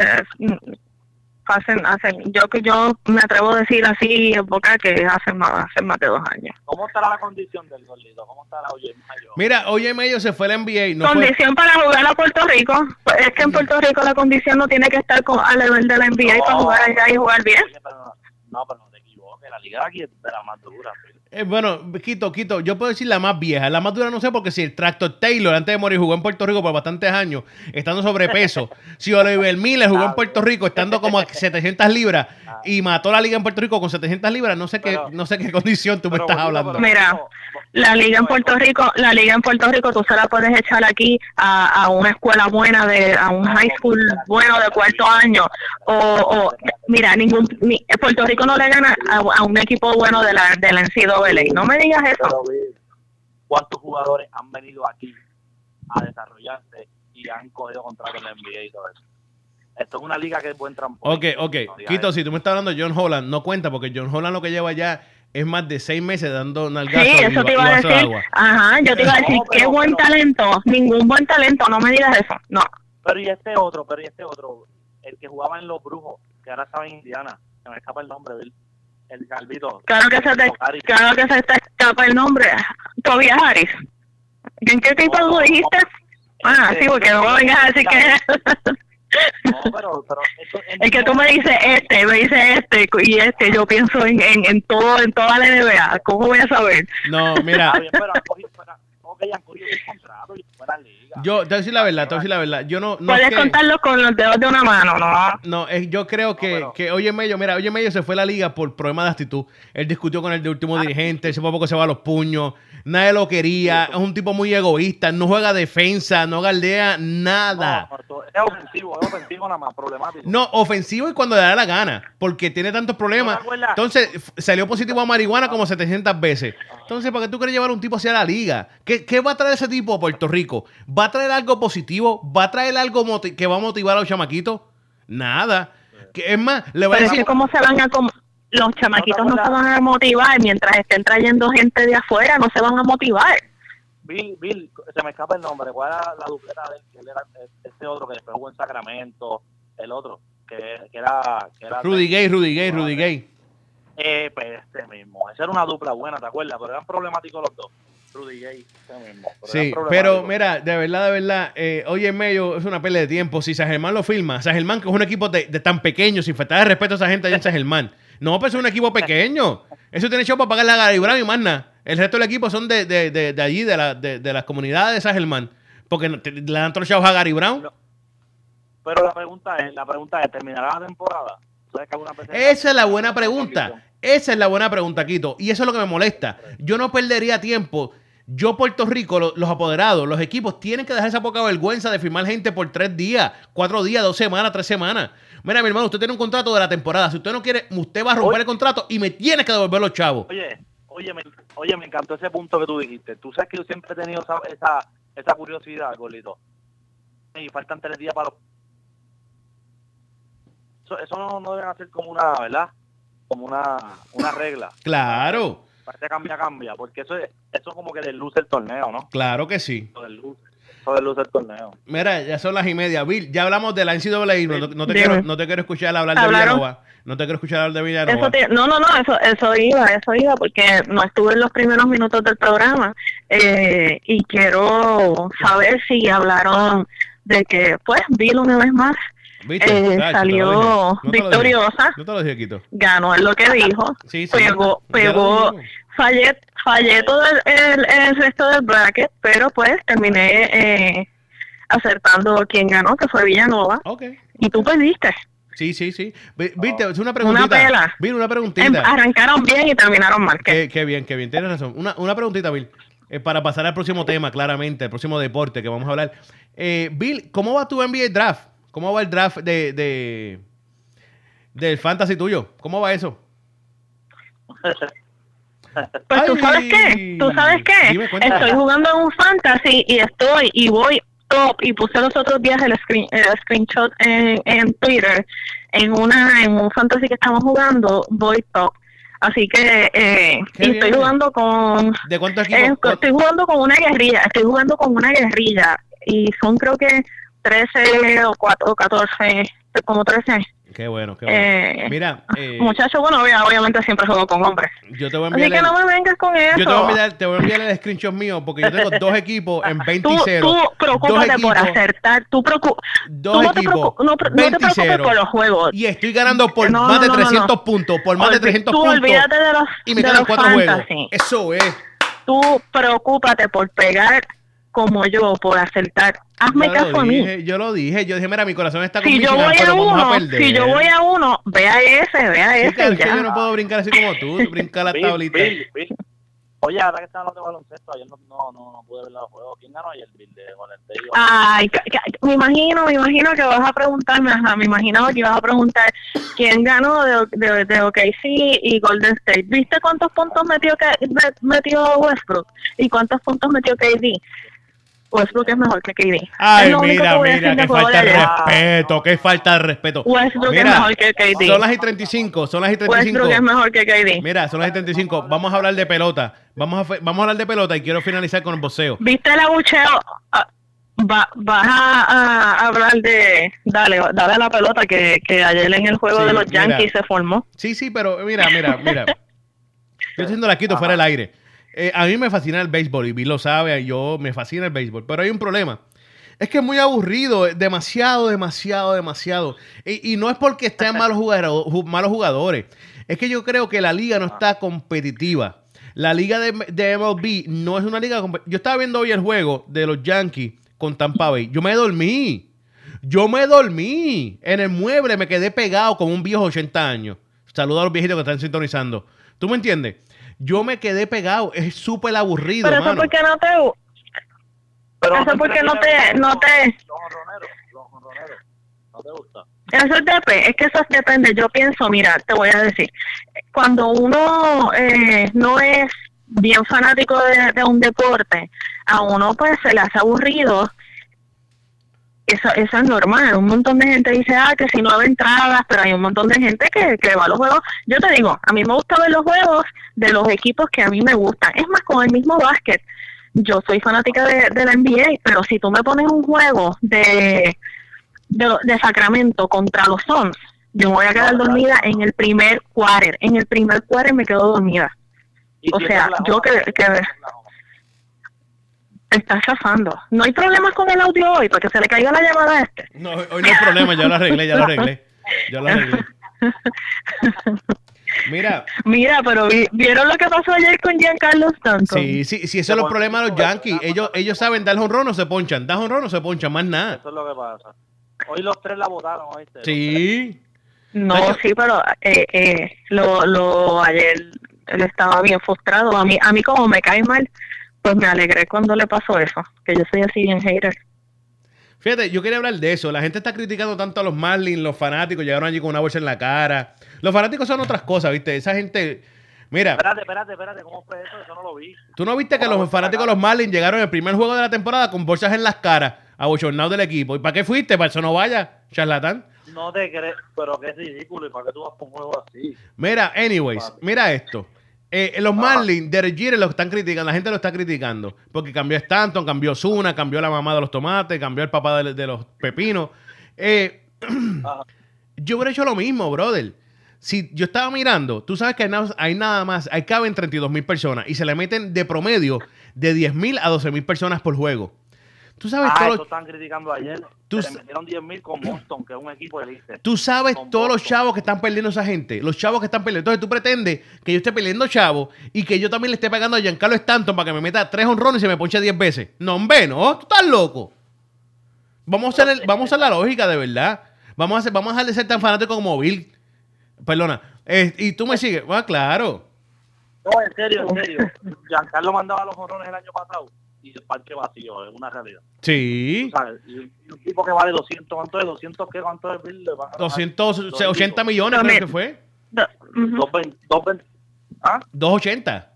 Hacen, hacen, yo que yo me atrevo a decir así en boca que hacen más, hacen más de dos años. ¿Cómo estará la condición del gordito? ¿Cómo estará Oye Mayo? Mira, Oye Mayo se fue la NBA. No fue- condición para jugar a Puerto Rico, pues es que en Puerto Rico la condición no tiene que estar con, al nivel de la NBA para jugar allá y jugar bien. Oye, pero no, no, pero no te equivoques, la liga de aquí es de la más dura. Phil. Eh, bueno, Quito, Quito, yo puedo decir la más vieja. La más dura no sé porque si el Tractor Taylor antes de morir jugó en Puerto Rico por bastantes años, estando sobrepeso. si Oliver Miller jugó en Puerto Rico estando como a 700 libras y mató la liga en Puerto Rico con 700 libras, no sé qué, Pero- no sé qué condición tú me estás hablando. Mira, La liga en Puerto Rico, la liga en Puerto Rico, tú se la puedes echar aquí a, a una escuela buena de, a un high school bueno de cuarto año, o, o mira, ningún, ni- Puerto Rico no le gana a, a un equipo bueno de la, de la NCAA. No me digas eso. ¿cuántos jugadores han venido aquí a desarrollarse y han cogido contratos en la NBA y todo eso? Esto es una liga que es buen trampolín. Ok, ok. No Quito, eso. si tú me estás hablando de John Holland, no cuenta porque John Holland lo que lleva ya es más de seis meses dando nalgazo Sí, eso te iba a decir. agua. Ajá, yo te iba a decir, No, pero- qué buen pero- talento. Ningún buen talento, no me digas eso. No. Pero y este otro, pero y este otro, el que jugaba en Los Brujos, que ahora estaba en Indiana, se me escapa el nombre, Bill. El Calvito. Claro que se te, claro que se te escapa el nombre. Tobias Harris. ¿En qué tipo No, lo no, dijiste? Ah, Este, sí, porque no me vengas a decir que No, pero, pero esto- es que tú me dices este, me dices este y este, yo pienso en, en, en todo, en toda la NBA. ¿Cómo voy a saber? No, mira, Está bien, pero cogido contrato y fuera liga. yo te voy a decir la verdad, te voy a decir la verdad. Yo no, no Puedes es que- contarlo con los dedos de una mano, ¿no? No, es- yo creo que, pero- que Oye Mello, mira, Oye Mello se fue a la liga por problemas de actitud. Él discutió con el de último dirigente, ese poco se va a los puños, nadie lo quería, es un tipo muy egoísta, no juega defensa, no galdea nada. No, es ofensivo, es ofensivo nada más, problemático. No, ofensivo y cuando le da la gana, porque tiene tantos problemas. ¿No? Entonces, salió positivo a marihuana como 700 veces. Entonces, ¿para qué tú quieres llevar a un tipo hacia la liga? ¿Qué, qué va a traer ese tipo a Puerto Rico? ¿Va a traer algo positivo? ¿Va a traer algo que va a motivar a los chamaquitos? Nada. Que, es más, le va a Pero es decir... que cómo se van a los chamaquitos no se van a motivar mientras estén trayendo gente de afuera, no se van a motivar. Bill, Bill, se me escapa el nombre. ¿Cuál era la dupleta de él? Que él era este otro que después jugó en Sacramento, el otro, que, que era... Que era Rudy Gay, Rudy Gay, Rudy Gay. Eh, pues este mismo. Esa era una dupla buena, ¿te acuerdas? Pero eran problemáticos los dos. Rudy Gay. Pero Sí, pero mira, de verdad, de verdad, eh, oye, en medio es una pelea de tiempo. Si San Germán lo firma, San Germán, que es un equipo de, de tan pequeño, sin faltar de respeto a esa gente allá en San Germán. No, pues es un equipo pequeño. Eso tiene show para pagar la Gary Brown y más nada. El resto del equipo son de, de, de, de allí, de, la, de, las comunidades de San Germán. Porque le dan trochados a Gary Brown. No. Pero la pregunta es, la pregunta es, ¿terminará la temporada? ¿Sabes que alguna vez- Esa es la buena pregunta. Esa es la buena pregunta, Quito. Y eso es lo que me molesta. Yo no perdería tiempo. Yo, Puerto Rico, lo- los apoderados, los equipos tienen que dejar esa poca vergüenza de firmar gente por tres días, cuatro días, dos semanas, tres semanas. Mira, mi hermano, usted tiene un contrato de la temporada. Si usted no quiere, usted va a romper Oye. el contrato y me tiene que devolver los chavos. Oye, oye, me, oye, me encantó ese punto que tú dijiste. Tú sabes que yo siempre he tenido esa, esa, esa curiosidad, Golito. Y faltan tres días para los... Eso, eso no, no deben hacer como una, ¿verdad? Como una, una regla. Claro, Parece cambia, cambia. Porque eso es, eso es como que desluce el torneo, ¿no? claro que sí. Eso desluce, eso desluce el torneo. Mira, ya son las y media. Bill, ya hablamos de la NCAA. No, no te, quiero, no te quiero escuchar hablar de ¿Hablaron? Villanova. No te quiero escuchar hablar de Villanova. Eso te- no, no, no, eso, eso iba, eso iba, porque no estuve en los primeros minutos del programa eh, y quiero saber si hablaron de que, pues, Bill una vez más. Eh, salió No victoriosa, No te lo dije, Quito. ganó lo que dijo, Sí, sí. pegó, pegó, fallé, fallé todo el, el, el resto del bracket, pero pues terminé eh, acertando quién ganó, que fue Villanova, Ok. y tú perdiste. Sí, sí, sí. Vi- Viste, es una preguntita. pela. Bill, una Em- preguntita. arrancaron bien y terminaron mal. ¿qué? Qué, bien, qué bien. Tienes razón. Una, una preguntita, Bill. Eh, para pasar al próximo tema, claramente, el próximo deporte que vamos a hablar. Eh, Bill, ¿cómo va tu NBA draft? ¿Cómo va el draft de, de del fantasy tuyo? ¿Cómo va eso? Pues tú sabes qué, tú sabes qué, Dime, estoy jugando en un fantasy y estoy y voy top y puse los otros días el, screen, el screenshot en, en Twitter en una en un fantasy que estamos jugando voy top, así que eh, y estoy jugando con ¿De cuántos eh, estoy jugando con una guerrilla, estoy jugando con una guerrilla y son creo que 13 o 4 o 14, como 13. Qué bueno, qué bueno. Eh, Mira, eh, Muchacho, bueno, obvia- obviamente siempre juego con hombres. yo te voy a Así enviar que el, no me vengas con eso. yo te voy a enviar, te voy a enviar el screenshot mío porque yo tengo dos equipos en 20 tú, y 0. tú dos preocúpate por equipos, acertar. Tú, preocu dos tú no, te equipos, no, pre- no 20 te preocupes 0. por los juegos. Y estoy ganando por No, más de no, no, no, 300 no. puntos, por más de Olvi- 300 tú puntos. olvídate de los, y me de quedan cuatro juegos. fantasy. Eso es. Tú preocúpate por pegar como yo, por acertar. Hazme Yo caso lo a mí. dije, yo lo dije, yo dije, mira, mi corazón está con Si yo voy a uno, si yo voy a uno, ve a ese, ve a ese es que ya. yo no puedo brincar así como tú, brincas la tablita. Bill, Bill. Oye, ahora que están hablando de baloncesto, ayer no, no, no, no pude ver los juegos. ¿Quién ganó ayer, Bill, de Golden State? Ay, me imagino, me imagino que vas a preguntarme, ajá, me imaginaba que ibas a preguntar quién ganó de, de, de OKC y Golden State. ¿Viste cuántos puntos metió, metió Westbrook? ¿Y cuántos puntos metió KD? Westbrook es mejor que KD. Ay, Es mira, mira, qué falta de respeto, qué falta de respeto. Westbrook es Mira, mejor que KD. son las y 35, son las y 35. Westbrook es mejor que KD. Mira, son las y 35. Vamos a hablar de pelota. Vamos a, vamos a hablar de pelota y quiero finalizar con el boxeo. ¿Viste el abucheo? Ah, Va, vas a, a hablar de... Dale, dale a la pelota que, que ayer en el juego Sí, de los mira. Yankees se formó. Sí, sí, pero mira, mira, mira. Yo haciendo la quito fuera del aire. Eh, a mí me fascina el béisbol y Bill lo sabe, yo me fascina el béisbol, pero hay un problema. Es que es muy aburrido, demasiado, demasiado, demasiado. Y, y no es porque estén malos jugadores, ju- malos jugadores. Es que yo creo que la liga no está competitiva. La liga de, de MLB no es una liga competitiva. Yo estaba viendo hoy el juego de los Yankees con Tampa Bay. Yo me dormí. Yo me dormí. En el mueble me quedé pegado como un viejo de 80 años. Saludos a los viejitos que están sintonizando. ¿Tú me entiendes? Yo me quedé pegado. Es súper aburrido, Pero eso porque no te... Pero Eso porque no te- no te- Los honroneros, los honroneros. ¿No te gusta? Eso es, dep- es que eso depende. Yo pienso, mira, te voy a decir, cuando uno eh, no es bien fanático de, de un deporte, a uno pues se le hace aburrido. Eso, eso es normal. Un montón de gente dice, ah, que si no hay entradas, pero hay un montón de gente que, que va a los juegos. Yo te digo, a mí me gusta ver los juegos de los equipos que a mí me gustan. Es más, con el mismo básquet. Yo soy fanática de, de la NBA, pero si tú me pones un juego de, de, de Sacramento contra los Suns, yo me voy a quedar dormida en el primer quarter. En el primer quarter me quedo dormida. ¿Y O sea, yo que- que- ¿Quién es la hora? Está chafando. No hay problemas con el audio hoy, porque se le caiga la llamada a este. No, hoy no hay problema, ya lo arreglé, ya lo arreglé. Ya lo arreglé. Mira, Mira, pero vi- ¿vieron lo que pasó ayer con Giancarlo Stanton? sí, sí, sí, eso es los problemas de los Yankees. Ellos, ellos saben dar honrón o se ponchan. Da honrón o se ponchan, más nada. Eso es lo que pasa. Hoy los tres la votaron, ¿oíste? Sí. No, Nacho. sí, pero eh, eh, lo, lo ayer él estaba bien frustrado. A mí, a mí como me cae mal, pues me alegré cuando le pasó eso, que yo soy así bien hater. Fíjate, yo quería hablar de eso. La gente está criticando tanto a los Marlins, los fanáticos llegaron allí con una bolsa en la cara. Los fanáticos son otras cosas, ¿viste? Esa gente. Mira, Espérate, espérate, espérate, ¿cómo fue eso? Eso no lo vi. ¿tú no viste que los fanáticos de los Marlins llegaron en el primer juego de la temporada con bolsas en las caras, abochornados del equipo? ¿Y para qué fuiste? Para eso no vaya, charlatán. No te crees, pero qué ridículo. ¿Y para qué tú vas por un juego así? Mira, anyways, mira esto. Eh, los Marlins, Derek Jeter lo están criticando, la gente lo está criticando. Porque cambió Stanton, cambió Zuna, cambió la mamá de los tomates, cambió el papá de, de los pepinos. Eh, yo hubiera hecho lo mismo, brother. Si yo estaba mirando, tú sabes que hay nada, hay nada más, hay caben 32 mil personas y se le meten de promedio de 10 mil a 12 mil personas por juego. Tú sabes Ah, todo eso lo- están criticando ayer. Tú Se metieron 10 mil con Boston, que es un equipo elite. Tú sabes Con todos los chavos que están perdiendo esa gente. Los chavos que están perdiendo. Entonces tú pretendes que yo esté perdiendo chavos y que yo también le esté pagando a Giancarlo Stanton para que me meta tres honrones y se me ponche 10 veces. No, hombre, no. Tú estás loco. Vamos a hacer, vamos a hacer la lógica de verdad. Vamos a, hacer, vamos a dejar de ser tan fanático como Bill. Perdona. Eh, y tú me sigues. Ah, claro. No, en serio, en serio. Giancarlo mandaba los honrones el año pasado y el parque vacío, es una realidad. Sí. ¿Sabes? Y un y un tipo que vale 200, ¿cuánto es? ¿200 qué? ¿Cuánto es Bill? Le van a ganar 280 millones No, creo que fue. Do- ujú. 220, 220, ¿ah? 280.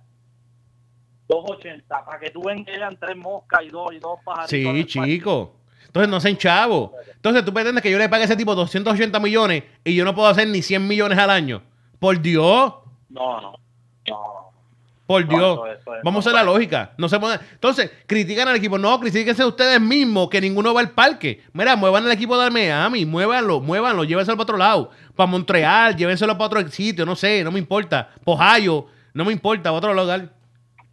280, para que tú vengas tres moscas y dos y dos pajaritos. en Sí, chico. Entonces no sean chavos. Entonces tú pretendes que yo le pague a ese tipo 280 millones y yo no puedo hacer ni 100 millones al año. Por Dios. No, no. No, Por No, Dios. eso- eso es- Vamos a hacer la lógica. No se puede- Entonces, critican al equipo. No, critíquense ustedes mismos que ninguno va al parque. Mira, muevan el equipo de Miami, muévanlo, muévanlo, llévenselo para otro lado. Para Montreal, llévenselo para otro sitio, no sé, no me importa. Ohio, no me importa, para otro lugar.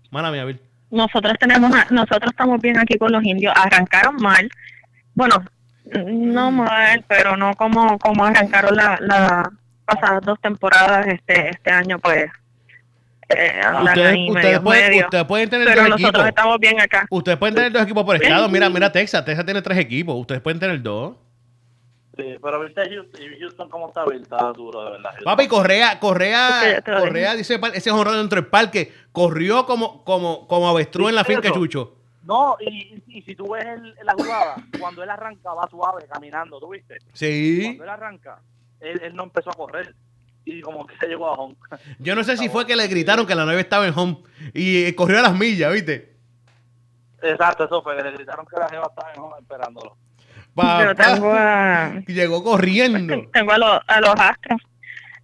Mala mía, Bill. nosotros tenemos a- nosotros estamos bien aquí con los indios arrancaron mal bueno no mal pero no como como arrancaron la, la pasadas dos temporadas este este año pues Ustedes, ustedes pueden, medio. ustedes pueden tener pero dos nosotros equipos. estamos bien acá Ustedes pueden tener dos equipos por estado. Mira, mira Texas. Texas tiene tres equipos. Ustedes pueden tener dos. Sí, pero viste Houston, y Houston cómo está, está duro, de verdad. Houston. Papi, Correa, Correa, Correa dice ese honrón dentro del parque. Corrió como, como, como avestruz en la ¿Viste finca eso? Chucho. No, y, y, y si tú ves el- la jugada, cuando él arranca va suave, caminando, ¿tú viste? Sí. Cuando él arranca, él, él no empezó a correr y como que se llegó a home. Yo no sé si fue que le gritaron que la nueve estaba en home y eh, corrió a las millas, ¿viste? Exacto, eso fue, que le gritaron que la jeva estaba en home esperándolo. Papá, yo tengo a Llegó corriendo. tengo a, los a los astros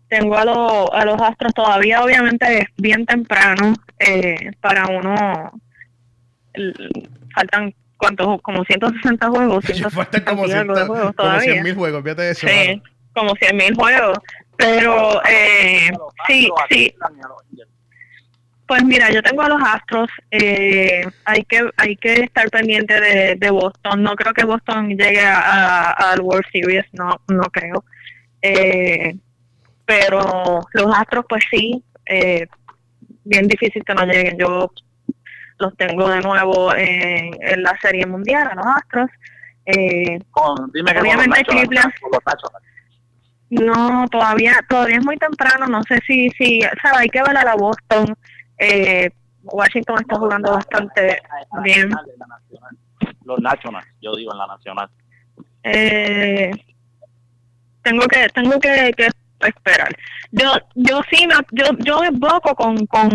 tengo a los a los astros todavía obviamente es bien temprano eh, para uno el- faltan cuántos como 160 juegos 160 Faltan como y algo de 100 juegos como todavía mil juegos, fíjate eso. sí como 100 mil juegos pero eh, A sí a sí a pues mira, yo tengo a los Astros. eh, hay que hay que estar pendiente de, de Boston. No creo que Boston llegue a- a- al World Series, no no creo. Eh, pero los Astros, pues sí, eh, bien difícil que no lleguen. Yo los tengo de nuevo en, en la Serie Mundial, a los Astros. Eh, Con- dime que Obviamente con los Cleveland. Nationals, con los Nationals. No, todavía todavía es muy temprano. No sé si si, o sea, hay que ver a la Boston. Eh, Washington está jugando bastante bien. Los Nationals, yo digo en la nacional. Eh, tengo que tengo que, que esperar. Yo yo sí me yo yo me emboco con con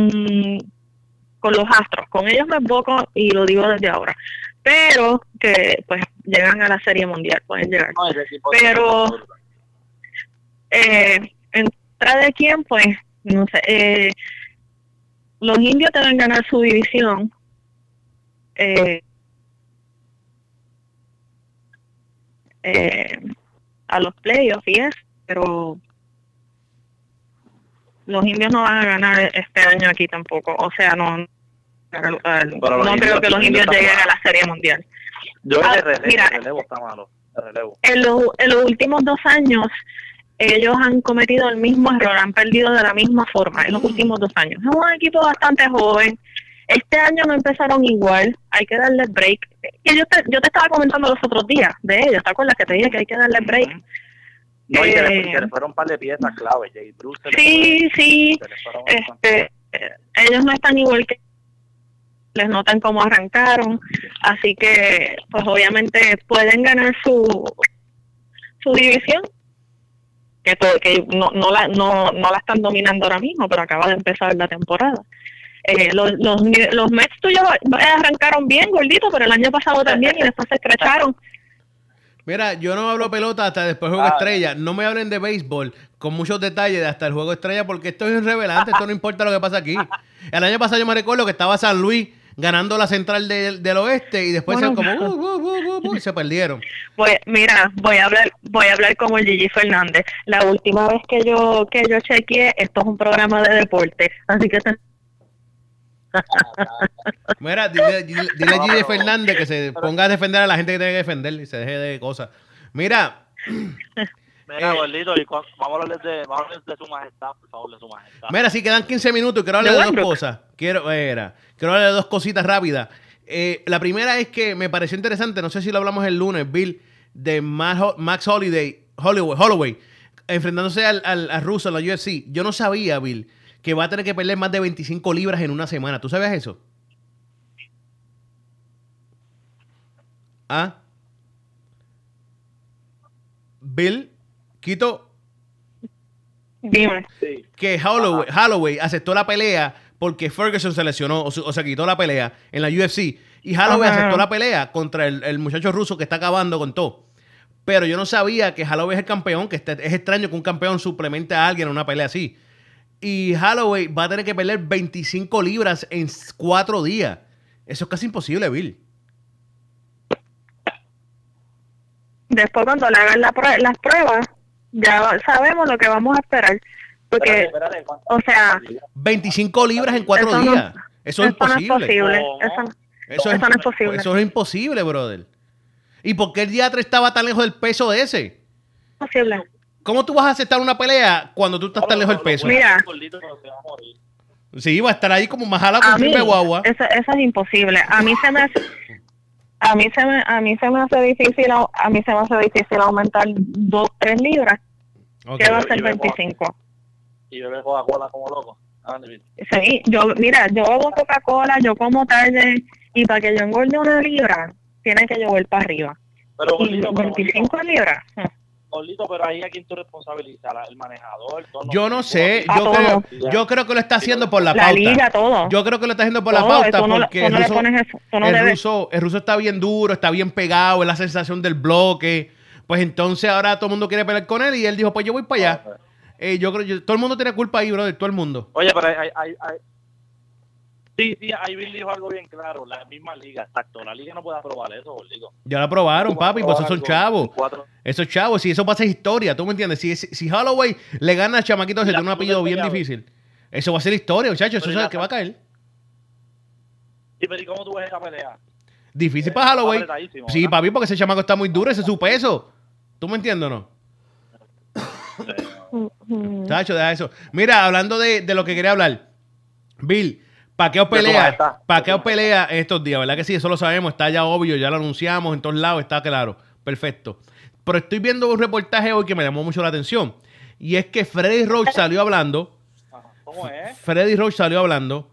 con los Astros, con ellos me emboco y lo digo desde ahora. Pero que pues llegan a la Serie Mundial, pueden llegar. No, Pero- Eh, ¿Entra de quién? Pues no sé. Eh, los indios deben ganar su división. Eh, eh, a los playoffs y pero los indios no van a ganar este año aquí tampoco. O sea, no, no creo que los indios lleguen a la Serie Mundial. Yo Ah, el relevo, mira. el relevo está malo. El relevo. en los, en los últimos dos años ellos han cometido el mismo error, han perdido de la misma forma en los últimos dos años. Es un equipo bastante joven. Este año no empezaron igual, hay que darle break. Que yo te, yo te estaba comentando los otros días de ellos, ¿te acuerdas que te dije que hay que darle break? No, y que le, Eh, que le fueron un par de piezas clave. Jay Bruce Sí, sí, fue- este, ellos no están igual que les notan cómo arrancaron, así que pues obviamente pueden ganar su su división que, to- que no, no, la, no, no la están dominando ahora mismo, pero acaba de empezar la temporada. Eh, los, los, los Mets tuyos arrancaron bien, gordito, pero el año pasado también y después se estrecharon. Mira, yo no hablo pelota hasta después del juego Ah. estrella. No me hablen de béisbol con muchos detalles de hasta el juego estrella porque esto es irrevelante, esto no importa lo que pasa aquí. El año pasado yo me recuerdo que estaba San Luis ganando la central del, del oeste y después Bueno. se como uh, uh, uh, uh, uh, y se perdieron. Pues mira, voy a hablar, voy a hablar como el Gigi Fernández. La última vez que yo que yo chequeé, esto es un programa de deporte, así que te- Mira, dile, dile, dile a Gigi Fernández que se ponga a defender a la gente que tiene que defender y se deje de cosas. Mira, Mira, Eh. gordito, y cu- vamos a hablar de, vamos a hablar de su majestad, por favor, de su majestad. Mira, si quedan 15 minutos y quiero hablar ¿De de dos cosas. Quiero, era, quiero hablar de dos cositas rápidas. Eh, la primera es que me pareció interesante, no sé si lo hablamos el lunes, Bill, de Max, Ho- Max Holiday, Holloway, Holloway enfrentándose al, al, al ruso en la UFC. Yo no sabía, Bill, que va a tener que perder más de 25 libras en una semana. ¿Tú sabías eso? ¿Ah? Bill, Quito, dime. Sí. que Holloway, Holloway aceptó la pelea porque Ferguson se lesionó o se, o se quitó la pelea en la UFC. Y Holloway Ajá. aceptó la pelea contra el, el muchacho ruso que está acabando con todo. Pero yo no sabía que Holloway es el campeón, que este- es extraño que un campeón suplemente a alguien en una pelea así. Y Holloway va a tener que perder 25 libras en cuatro días. Eso es casi imposible, Bill. Después cuando le hagan la prue- las pruebas, ya sabemos lo que vamos a esperar. Porque, Espérate, o sea, 25 libras en cuatro Eso no- días. Eso es eso no es imposible. posible. Eso, Eso, Eso no es posible. Eso es imposible, brother. ¿Y por qué el diatre estaba tan lejos del peso de ese? es posible. ¿Cómo tú vas a aceptar una pelea cuando tú estás tan lejos del peso? Mira. Sí, va a estar ahí como majala A con mí, guagua. eso, eso es imposible. A mí se me hace, a mí se me, a mí se me hace difícil, a mí se me hace difícil aumentar dos, tres libras. Ok. que va a ser Yo me puedo- 25? Y bebe Coca-Cola como loco. Ah. Sí, yo, mira, yo bebo Coca-Cola, yo como tarde, y para que yo engorde una libra, tiene que llover para arriba. Pero Y pero 25 libras. Gordito, pero ahí a quién tú responsabilizas, ¿La- el manejador. todo, Yo no sé, yo todo. creo, yo creo que lo está haciendo por la La pauta. liga, todo. Yo creo que lo está haciendo por la Todo, pauta tú no, porque el ruso, eso. El, ruso, el ruso está bien duro, está bien pegado, es la sensación del bloque. Pues entonces ahora todo el mundo quiere pelear con él y él dijo, pues yo voy para allá. Eh, yo creo, yo- todo el mundo tiene culpa ahí, brother, todo el mundo. Oye, pero hay, hay, hay- Sí, sí, ahí Bill dijo algo bien claro, la misma liga, exacto. La liga no puede aprobar eso, gordito. Ya lo aprobaron, papi, pues esos son chavos. Esos chavos, si eso pasa es historia, ¿tú me entiendes? Si, si, si Holloway le gana a Chamaquito la tiene un apellido bien difícil, eso va a ser historia, muchachos, eso es la- que va a caer. Sí, pero ¿y cómo tú ves esa pelea? Difícil Eh, para Holloway. Sí, ¿verdad? papi, porque ese chamaco está muy duro, ese es su peso. ¿Tú me entiendes o no? Chacho, deja eso. Mira, hablando de, de lo que quería hablar. Bill, Paqueo pelea. Paqueo pelea estos días, ¿verdad que sí? Eso lo sabemos, está ya obvio, ya lo anunciamos en todos lados, está claro. Perfecto. Pero estoy viendo un reportaje hoy que me llamó mucho la atención. Y es que Freddy Roach salió hablando. Ajá. ¿Cómo es? Freddy Roach salió hablando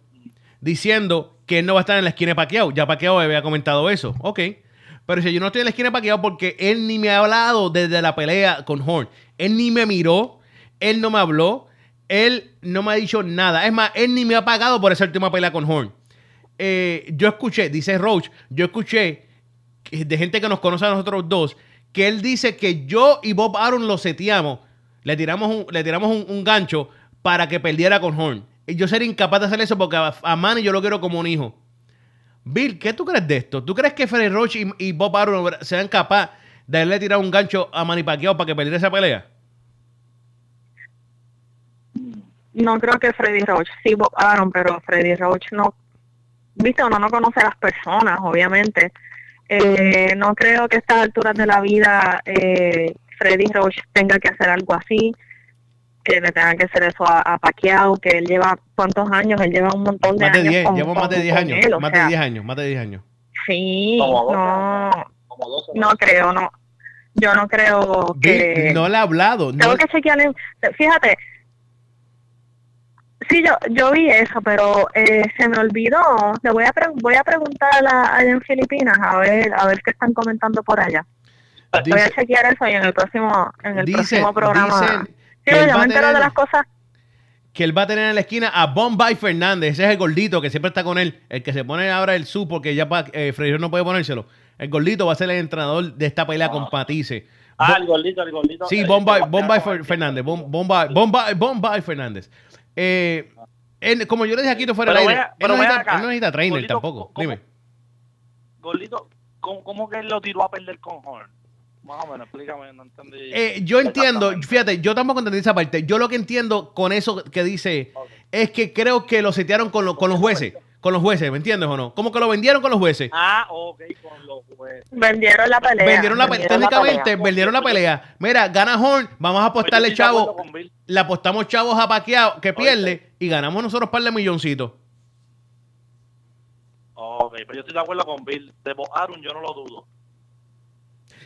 diciendo que él no va a estar en la esquina de Paqueo. Ya Paqueo había comentado eso. Ok. Pero si yo no estoy en la esquina de Paqueo porque él ni me ha hablado desde la pelea con Horn. Él ni me miró. Él no me habló. Él no me ha dicho nada. Es más, él ni me ha pagado por esa última pelea con Horn. Eh, yo escuché, dice Roach, yo escuché de gente que nos conoce a nosotros dos, que él dice que yo y Bob Aaron lo seteamos, le tiramos un, le tiramos un, gancho para que perdiera con Horn. Y yo sería incapaz de hacer eso porque a, Manny yo lo quiero como un hijo. Bill, ¿qué tú crees de esto? ¿Tú crees que Freddy Roach y, y Bob Aaron sean capaces de haberle tirado un gancho a Manny Pacquiao para que perdiera esa pelea? No creo que Freddy Roach, sí Bob Aaron, pero Freddy Roach no, viste, uno no conoce a las personas, obviamente. Eh, no creo que a estas alturas de la vida eh, Freddy Roach tenga que hacer algo así, que le tenga que hacer eso a, a Pacquiao, que él lleva, ¿cuántos años? Él lleva un montón de Más de años 10, con- llevo más de con- 10 con años. él, Más de sea, 10 años, más de 10 años. Sí, Como no, Como 12. no creo, no. Yo no creo que... No le ha hablado. No, Tengo que chequear. en- Fíjate. Sí, yo, yo vi eso, pero eh, se me olvidó. Le voy a pre- voy a preguntar a la- allá en Filipinas a ver a ver qué están comentando por allá. voy a chequear eso y en el próximo en el Dice- próximo programa. dicen sí, yo me entero de las cosas. que él va a tener en la esquina a Bombay Fernández. Ese es el gordito que siempre está con él. El que se pone ahora el su porque ya pa- eh, Freddy no puede ponérselo. El gordito va a ser el entrenador de esta pelea con Patice. Ah, el gordito, el gordito. Sí, Eh, Bombay, este, Bombay Fer- Fernández. Bom- Bombay, Bombay, Bombay Fernández. Eh, él, como yo le dije aquí, tú fuera Pero del aire. vea- Él pero no, necesita, acá, él no necesita trainer gordito, tampoco. ¿cómo- Dime. Gordito, ¿cómo, ¿cómo que él lo tiró a perder con Horn? Más o menos, explícame, no entendí. Eh, yo entiendo, fíjate, yo tampoco entendí esa parte. Yo lo que entiendo con eso que dice es que creo que lo setearon con, lo- con los jueces. Con los jueces, ¿me entiendes o no? Como que lo vendieron con los jueces. Ah, ok, con los jueces. Vendieron la pelea. vendieron la pelea. Técnicamente, vendieron la pelea. Mira, gana Horn, vamos a apostarle Pues yo estoy de chavo. acuerdo con Bill. Le apostamos chavos a Paquiao que pierde y ganamos nosotros par de milloncitos. Ok, pero yo estoy de acuerdo con Bill. De Bob Aaron yo no lo dudo.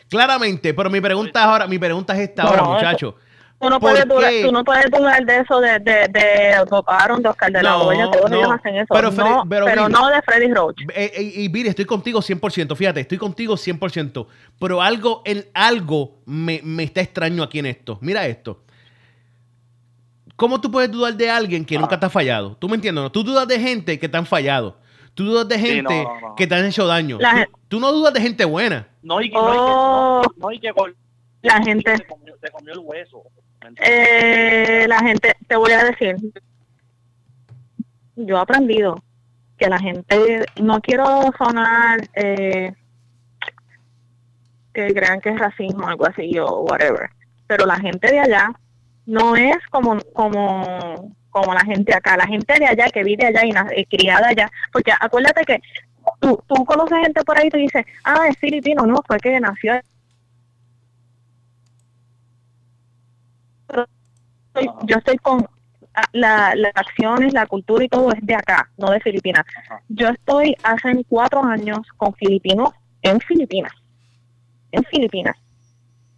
Claramente, pero mi pregunta es ahora, mi pregunta es esta ahora, No, eso- muchacho. Tú no, ¿Por puedes dudar, qué? tú no puedes dudar de eso de, de, de Aaron, de Oscar de la No, Hoya, todos no. ellos hacen eso. Pero Freddy- no, pero no de Freddy Roach. Eh, eh, y Viri, estoy contigo 100%, fíjate, estoy contigo 100%, pero algo, en, algo me, me está extraño aquí en esto. Mira esto. ¿Cómo tú puedes dudar de alguien que Ah. nunca te ha fallado? ¿Tú me entiendes? no? Tú dudas de gente que te han fallado. Tú dudas de Sí, gente no, no, no. que te han hecho daño. La Tú, no dudas de gente buena. No, y que, Oh. no, y que, no, no, y que Gordito La gente, se comió, se comió el hueso. Eh, la gente, te voy a decir, yo he aprendido que la gente, no quiero sonar eh, que crean que es racismo, algo así, o whatever, pero la gente de allá no es como, como, como la gente acá, la gente de allá que vive allá y es criada allá, porque acuérdate que tú, tú conoces gente por ahí y tú dices, ah, es filipino, no, fue que nació yo estoy con la, las acciones, la cultura y todo es de acá, no de Filipinas. Yo estoy hace cuatro años con filipinos en Filipinas, en Filipinas.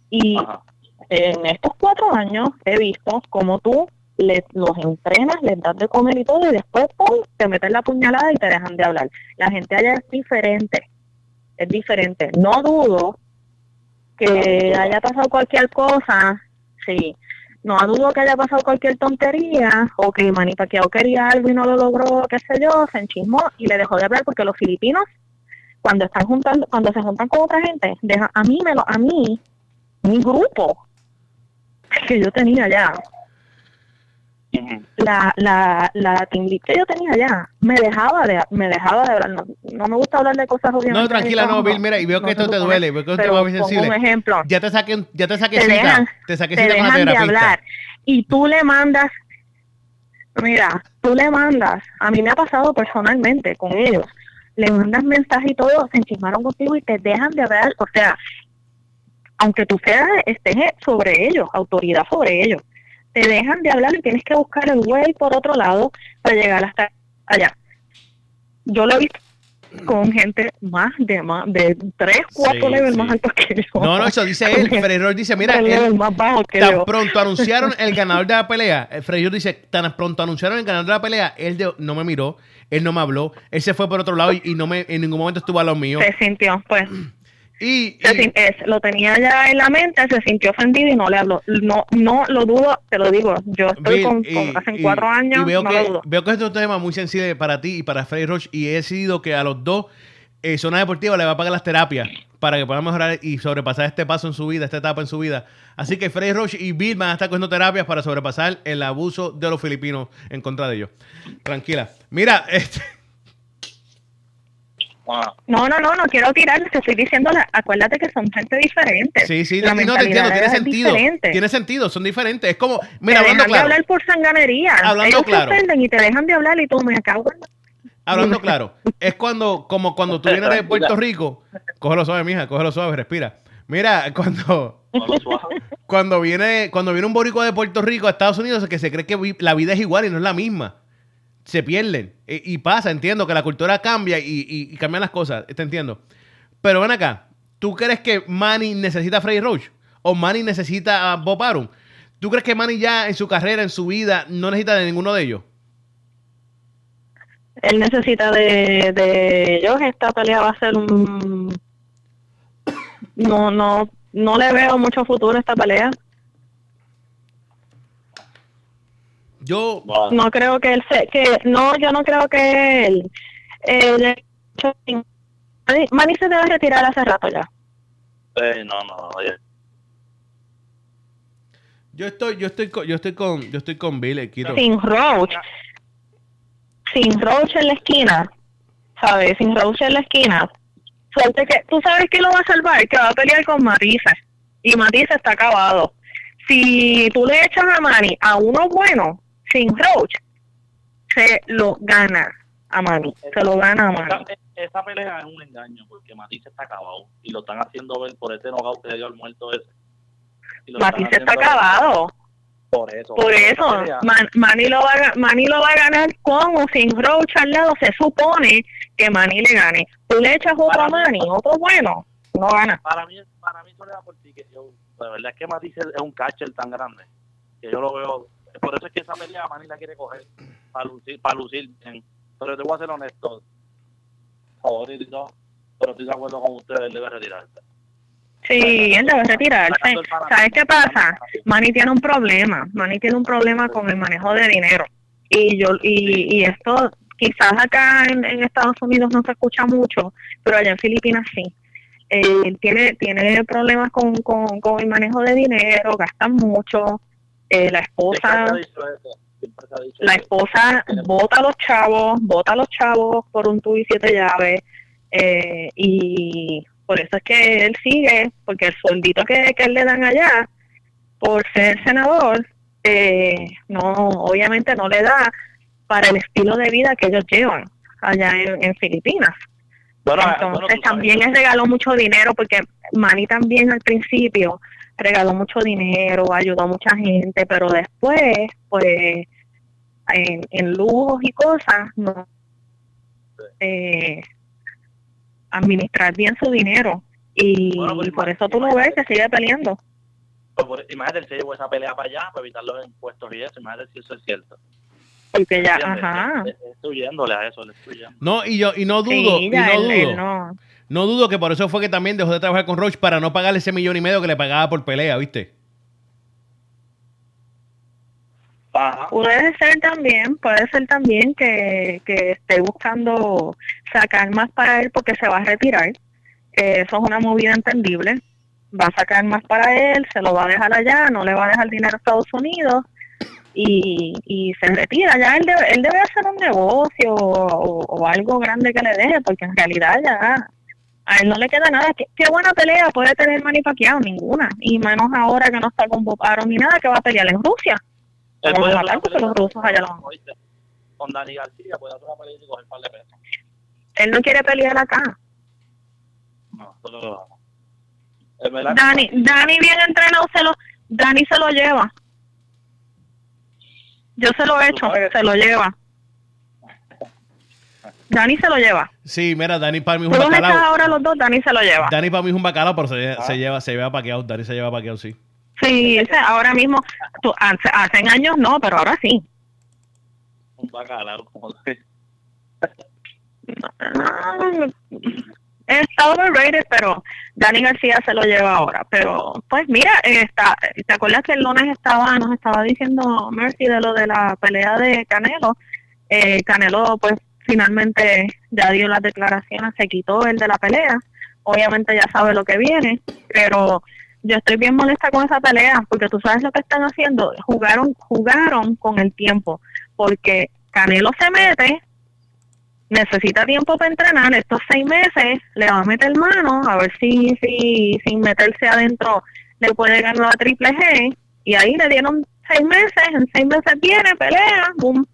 Y en estos cuatro años he visto como tú les, los entrenas, les das de comer y todo, y después ¡pum! te metes la puñalada y te dejan de hablar. La gente allá es diferente, es diferente. No dudo que haya pasado cualquier cosa, sí, no dudo que haya pasado cualquier tontería. O que Manny Pacquiao quería algo y no lo logró, qué sé yo, se enchismó y le dejó de hablar porque los filipinos cuando están juntando, cuando se juntan con otra gente, deja, a mí me lo, a mí, mi grupo que yo tenía allá, la, la, la team que yo tenía allá me dejaba de me dejaba de hablar no, me gusta hablar de cosas obviamente no tranquila no Bill mira y veo que esto te duele veo que esto va a sensible un ejemplo. Ya te saqué ya te saqué te cita dejan, te saqué cita de hablar y tú le mandas mira tú le mandas a mí me ha pasado personalmente con ellos le mandas mensajes y todo se enchismaron contigo y te dejan de hablar o sea aunque tú seas estés sobre ellos autoridad sobre ellos te dejan de hablar y tienes que buscar el way por otro lado para llegar hasta allá. Yo lo he visto con gente más de más de 3, 4 levels más altos que yo. No, no, eso dice él. Ferrer dice, mira, él, más bajo que tan pronto anunciaron el ganador de la pelea. Eh, Ferrer dice, tan pronto anunciaron el ganador de la pelea, él no me miró, él no me habló, él se fue por otro lado y, no me en ningún momento estuvo a los míos. Se sintió, pues. Y, lo tenía ya en la mente, se sintió ofendido y no le habló. No, no lo dudo, te lo digo. Yo estoy con, hace cuatro años. veo, no que, lo dudo. veo que este es un tema muy sensible para ti y para Freddy Roche. Y he decidido que a los dos, eh, Zona Deportiva le va a pagar las terapias para que puedan mejorar y sobrepasar este paso en su vida, esta etapa en su vida. Así que Freddy Roche y Bill van a estar cogiendo terapias para sobrepasar el abuso de los filipinos en contra de ellos. Tranquila. Mira, este. No, no, no, no quiero tirar, te estoy diciendo, acuérdate que son gente diferente. Sí, sí, no, te entiendo, tiene sentido. Tiene sentido, son diferentes. Es como, mira, te hablando dejan de hablar por sanganería. Hablando claro. y te dejan de hablar y tú me acabo. Hablando claro, es cuando, como cuando tú vienes de Puerto Rico, cógelo suave, mija, cógelo suave, respira. Mira, cuando, cuando viene, cuando viene un boricua de Puerto Rico a Estados Unidos, que se cree que la vida es igual y no es la misma se pierden. Y, pasa, entiendo que la cultura cambia y, cambian las cosas, te entiendo. Pero ven acá, ¿tú crees que Manny necesita a Freddy Roach? ¿O Manny necesita a Bob Arum? ¿Tú crees que Manny ya en su carrera, en su vida, no necesita de ninguno de ellos? Él necesita de, de ellos. Esta pelea va a ser un... No, no, no le veo mucho futuro a esta pelea. Yo no creo que él se, que no, yo no creo que él, Manny se debe retirar hace rato ya. Eh, no, no, oye. Yo estoy, yo estoy, con, yo estoy con, yo estoy con Bill, Quito. Sin Roach, sin Roach en la esquina, ¿sabes? Sin Roach en la esquina. Suerte que, tú sabes que lo va a salvar, que va a pelear con Matisse y Matisse está acabado. Si tú le echas a Manny a uno bueno, sin Roach se lo gana a Manny, se lo gana a Manny. Esa, pelea es un engaño porque Matisse está acabado y lo están haciendo ver por ese knockout que le dio al muerto ese. Matisse está acabado. Por eso. Por eso, Manny, lo va a, Manny lo va a ganar con o sin Roach al lado. Se supone que Manny le gane. Tú le echas otro a Manny, otro bueno, no gana. Para mí, para mí, eso por ti. Que yo, la verdad es que Matisse es un catcher tan grande que yo lo veo por eso es que esa pelea Manny la quiere coger para lucir, para lucir bien. Pero te voy a ser honesto, favorito, pero estoy de acuerdo con ustedes, él debe retirarse. Sí, él debe retirarse. ¿Sabes qué pasa? Manny tiene un problema. Manny tiene un problema con el manejo de dinero. Y yo y, y esto quizás acá en, Estados Unidos no se escucha mucho, pero allá en Filipinas sí. Él tiene tiene problemas con, con, con el manejo de dinero, gastan mucho, eh, la esposa la esposa vota a los chavos, vota a los chavos por un tubo y siete llaves, eh, y por eso es que él sigue, porque el sueldito que, que le dan allá, por ser senador, eh, no, obviamente no le da para el estilo de vida que ellos llevan allá en, Filipinas. Entonces también él regaló mucho dinero porque Manny también al principio regaló mucho dinero, ayudó a mucha gente, pero después, pues, en, en lujos y cosas, no eh, administrar bien su dinero. Y, pues, por eso tú lo ves que sigue peleando. Pues, imagínate si llevó esa pelea para allá para evitar los impuestos y eso, imagínate si eso es cierto. Porque ya, ajá. Estoy yéndole a eso, le estoy yendo. No, y yo, y no dudo, y no dudo. no. Dudo que por eso fue que también dejó de trabajar con Roche para no pagarle ese millón y medio que le pagaba por pelea, ¿viste? Puede ser también, puede ser también que, que esté buscando sacar más para él porque se va a retirar. eso es una movida entendible. Va a sacar más para él, se lo va a dejar allá, no le va a dejar dinero a Estados Unidos y, y se retira. Ya él debe, él debe hacer un negocio o, algo grande que le deje, porque en realidad ya a él no le queda nada. ¿Qué, buena pelea puede tener Manny Ninguna. Y menos ahora que no está con Bob ni nada, que va a pelear en Rusia. Él puede hablar porque los rusos allá lo Con Dani García puede hacer una pelea y coger par de pesos. Él no quiere pelear acá. No, solo lo Dani, Dani bien entrenado, se lo, Dani se lo lleva. Yo se lo he hecho, se lo lleva. Dani se lo lleva. Sí, mira, Dani para mí es un bacalao. ahora los dos, Dani se lo lleva. Dani para mí es un bacalao, pero se, se ah. lleva, se lleva paqueado. Dani se lleva paqueado, sí. Sí, ahora mismo, tú, hace, hace años no, pero ahora sí. Un bacalao, como Está overrated, pero Dani García se lo lleva ahora. Pero, pues mira, está, ¿te acuerdas que el lunes estaba, nos estaba diciendo Mercy de lo de la pelea de Canelo? Eh, Canelo, pues finalmente ya dio las declaraciones, se quitó el de la pelea. Obviamente ya sabe lo que viene, pero yo estoy bien molesta con esa pelea porque tú sabes lo que están haciendo. Jugaron, jugaron con el tiempo porque Canelo se mete, necesita tiempo para entrenar, estos seis meses le va a meter mano a ver si, si sin meterse adentro le puede ganar la triple G y ahí le dieron seis meses, en seis meses viene, pelea, boom.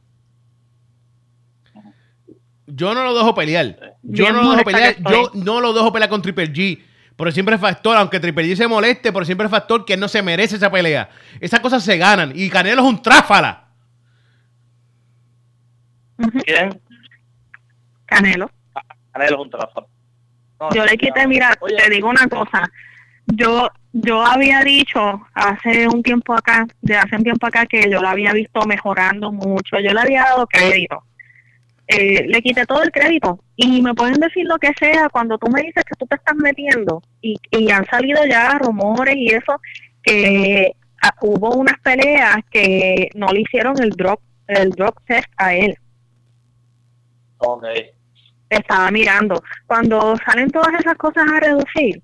Yo no lo dejo pelear. Yo no lo dejo pelear. Yo no lo dejo pelear con Triple G. Pero siempre es factor, aunque Triple G se moleste, pero siempre es factor que no se merece esa pelea. Esas cosas se ganan. Y Canelo es un tráfala. ¿Quién? Canelo. Canelo es un tráfala. yo le quité, mira, te digo una cosa. Yo yo había dicho hace un tiempo acá, de hace un tiempo acá, que yo lo había visto mejorando mucho. Yo le había dado crédito eh, le quité todo el crédito y me pueden decir lo que sea cuando tú me dices que tú te estás metiendo y, y han salido ya rumores y eso que ah, hubo unas peleas que no le hicieron el drop el drop test a él okay. estaba mirando cuando salen todas esas cosas a reducir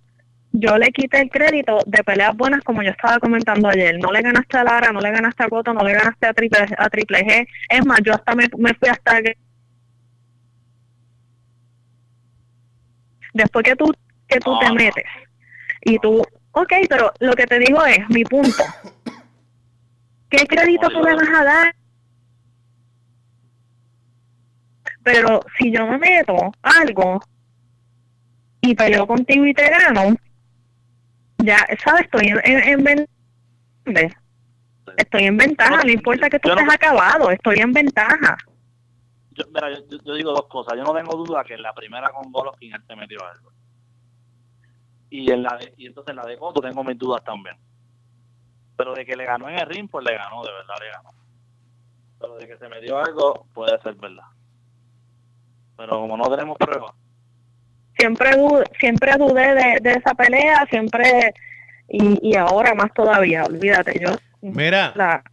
yo le quité el crédito de peleas buenas como yo estaba comentando ayer. No le ganaste a Lara, no le ganaste a Coto, no le ganaste a Triple, a triple G. Es más, yo hasta me, me fui hasta después que tú que tú te metes y tú, ok, pero lo que te digo es, mi punto, ¿qué crédito tú le vas a dar? Pero si yo me meto algo y peleo contigo y te gano, ya, ¿sabes? Estoy en, en. Estoy en ventaja, no, importa que tú estés acabado, estoy en ventaja yo, mira, yo, digo dos cosas. Yo no tengo duda que en la primera con Golovkin él se metió algo. Y en la de, y entonces en la de Cotto tengo mis dudas también. Pero de que le ganó en el ring, pues le ganó, de verdad le ganó. Pero de que se metió algo, puede ser verdad. Pero como no tenemos pruebas. Siempre, siempre dudé de, de esa pelea, siempre. Y, y ahora más todavía, olvídate, yo. Mira, la,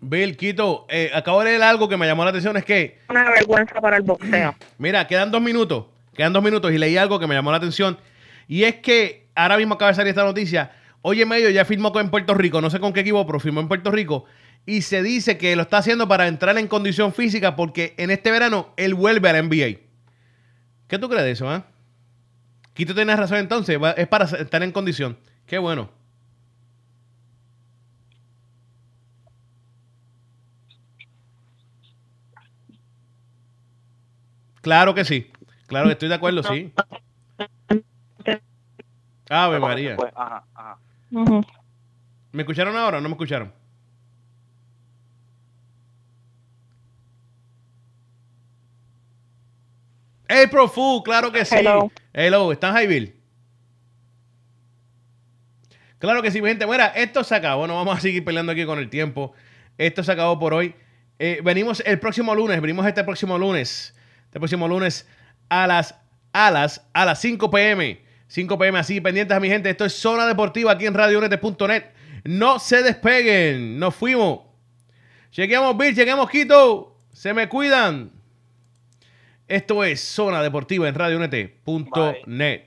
Bill, Quito, eh, acabo de leer algo que me llamó la atención, es que... Una vergüenza para el boxeo. Mira, quedan dos minutos, quedan dos minutos y leí algo que me llamó la atención. Y es que ahora mismo acaba de salir esta noticia. Oye, medio ya firmó en Puerto Rico, no sé con qué equipo, pero firmó en Puerto Rico. y se dice que lo está haciendo para entrar en condición física porque en este verano él vuelve a la NBA. ¿Qué tú crees de eso, ah? Quito tienes razón entonces, es para estar en condición. Qué bueno. Claro que sí. Claro que estoy de acuerdo, sí. Ave María. Ajá, ajá. ¿Me escucharon ahora o no me escucharon? April Fool, claro que sí. Hello. Hello, ¿están Bill? Claro que sí, mi gente. Bueno, esto se acabó. No vamos a seguir peleando aquí con el tiempo. Esto se acabó por hoy. Eh, venimos el próximo lunes. Venimos este próximo lunes. Este próximo lunes a las, a las, a las 5 pm. 5 pm, así pendientes a mi gente. Esto es Zona Deportiva aquí en RadioNet.net. No se despeguen. Nos fuimos. Chequeamos Bill, chequeamos Quito. Se me cuidan. Esto es Zona Deportiva en RadioNet.net.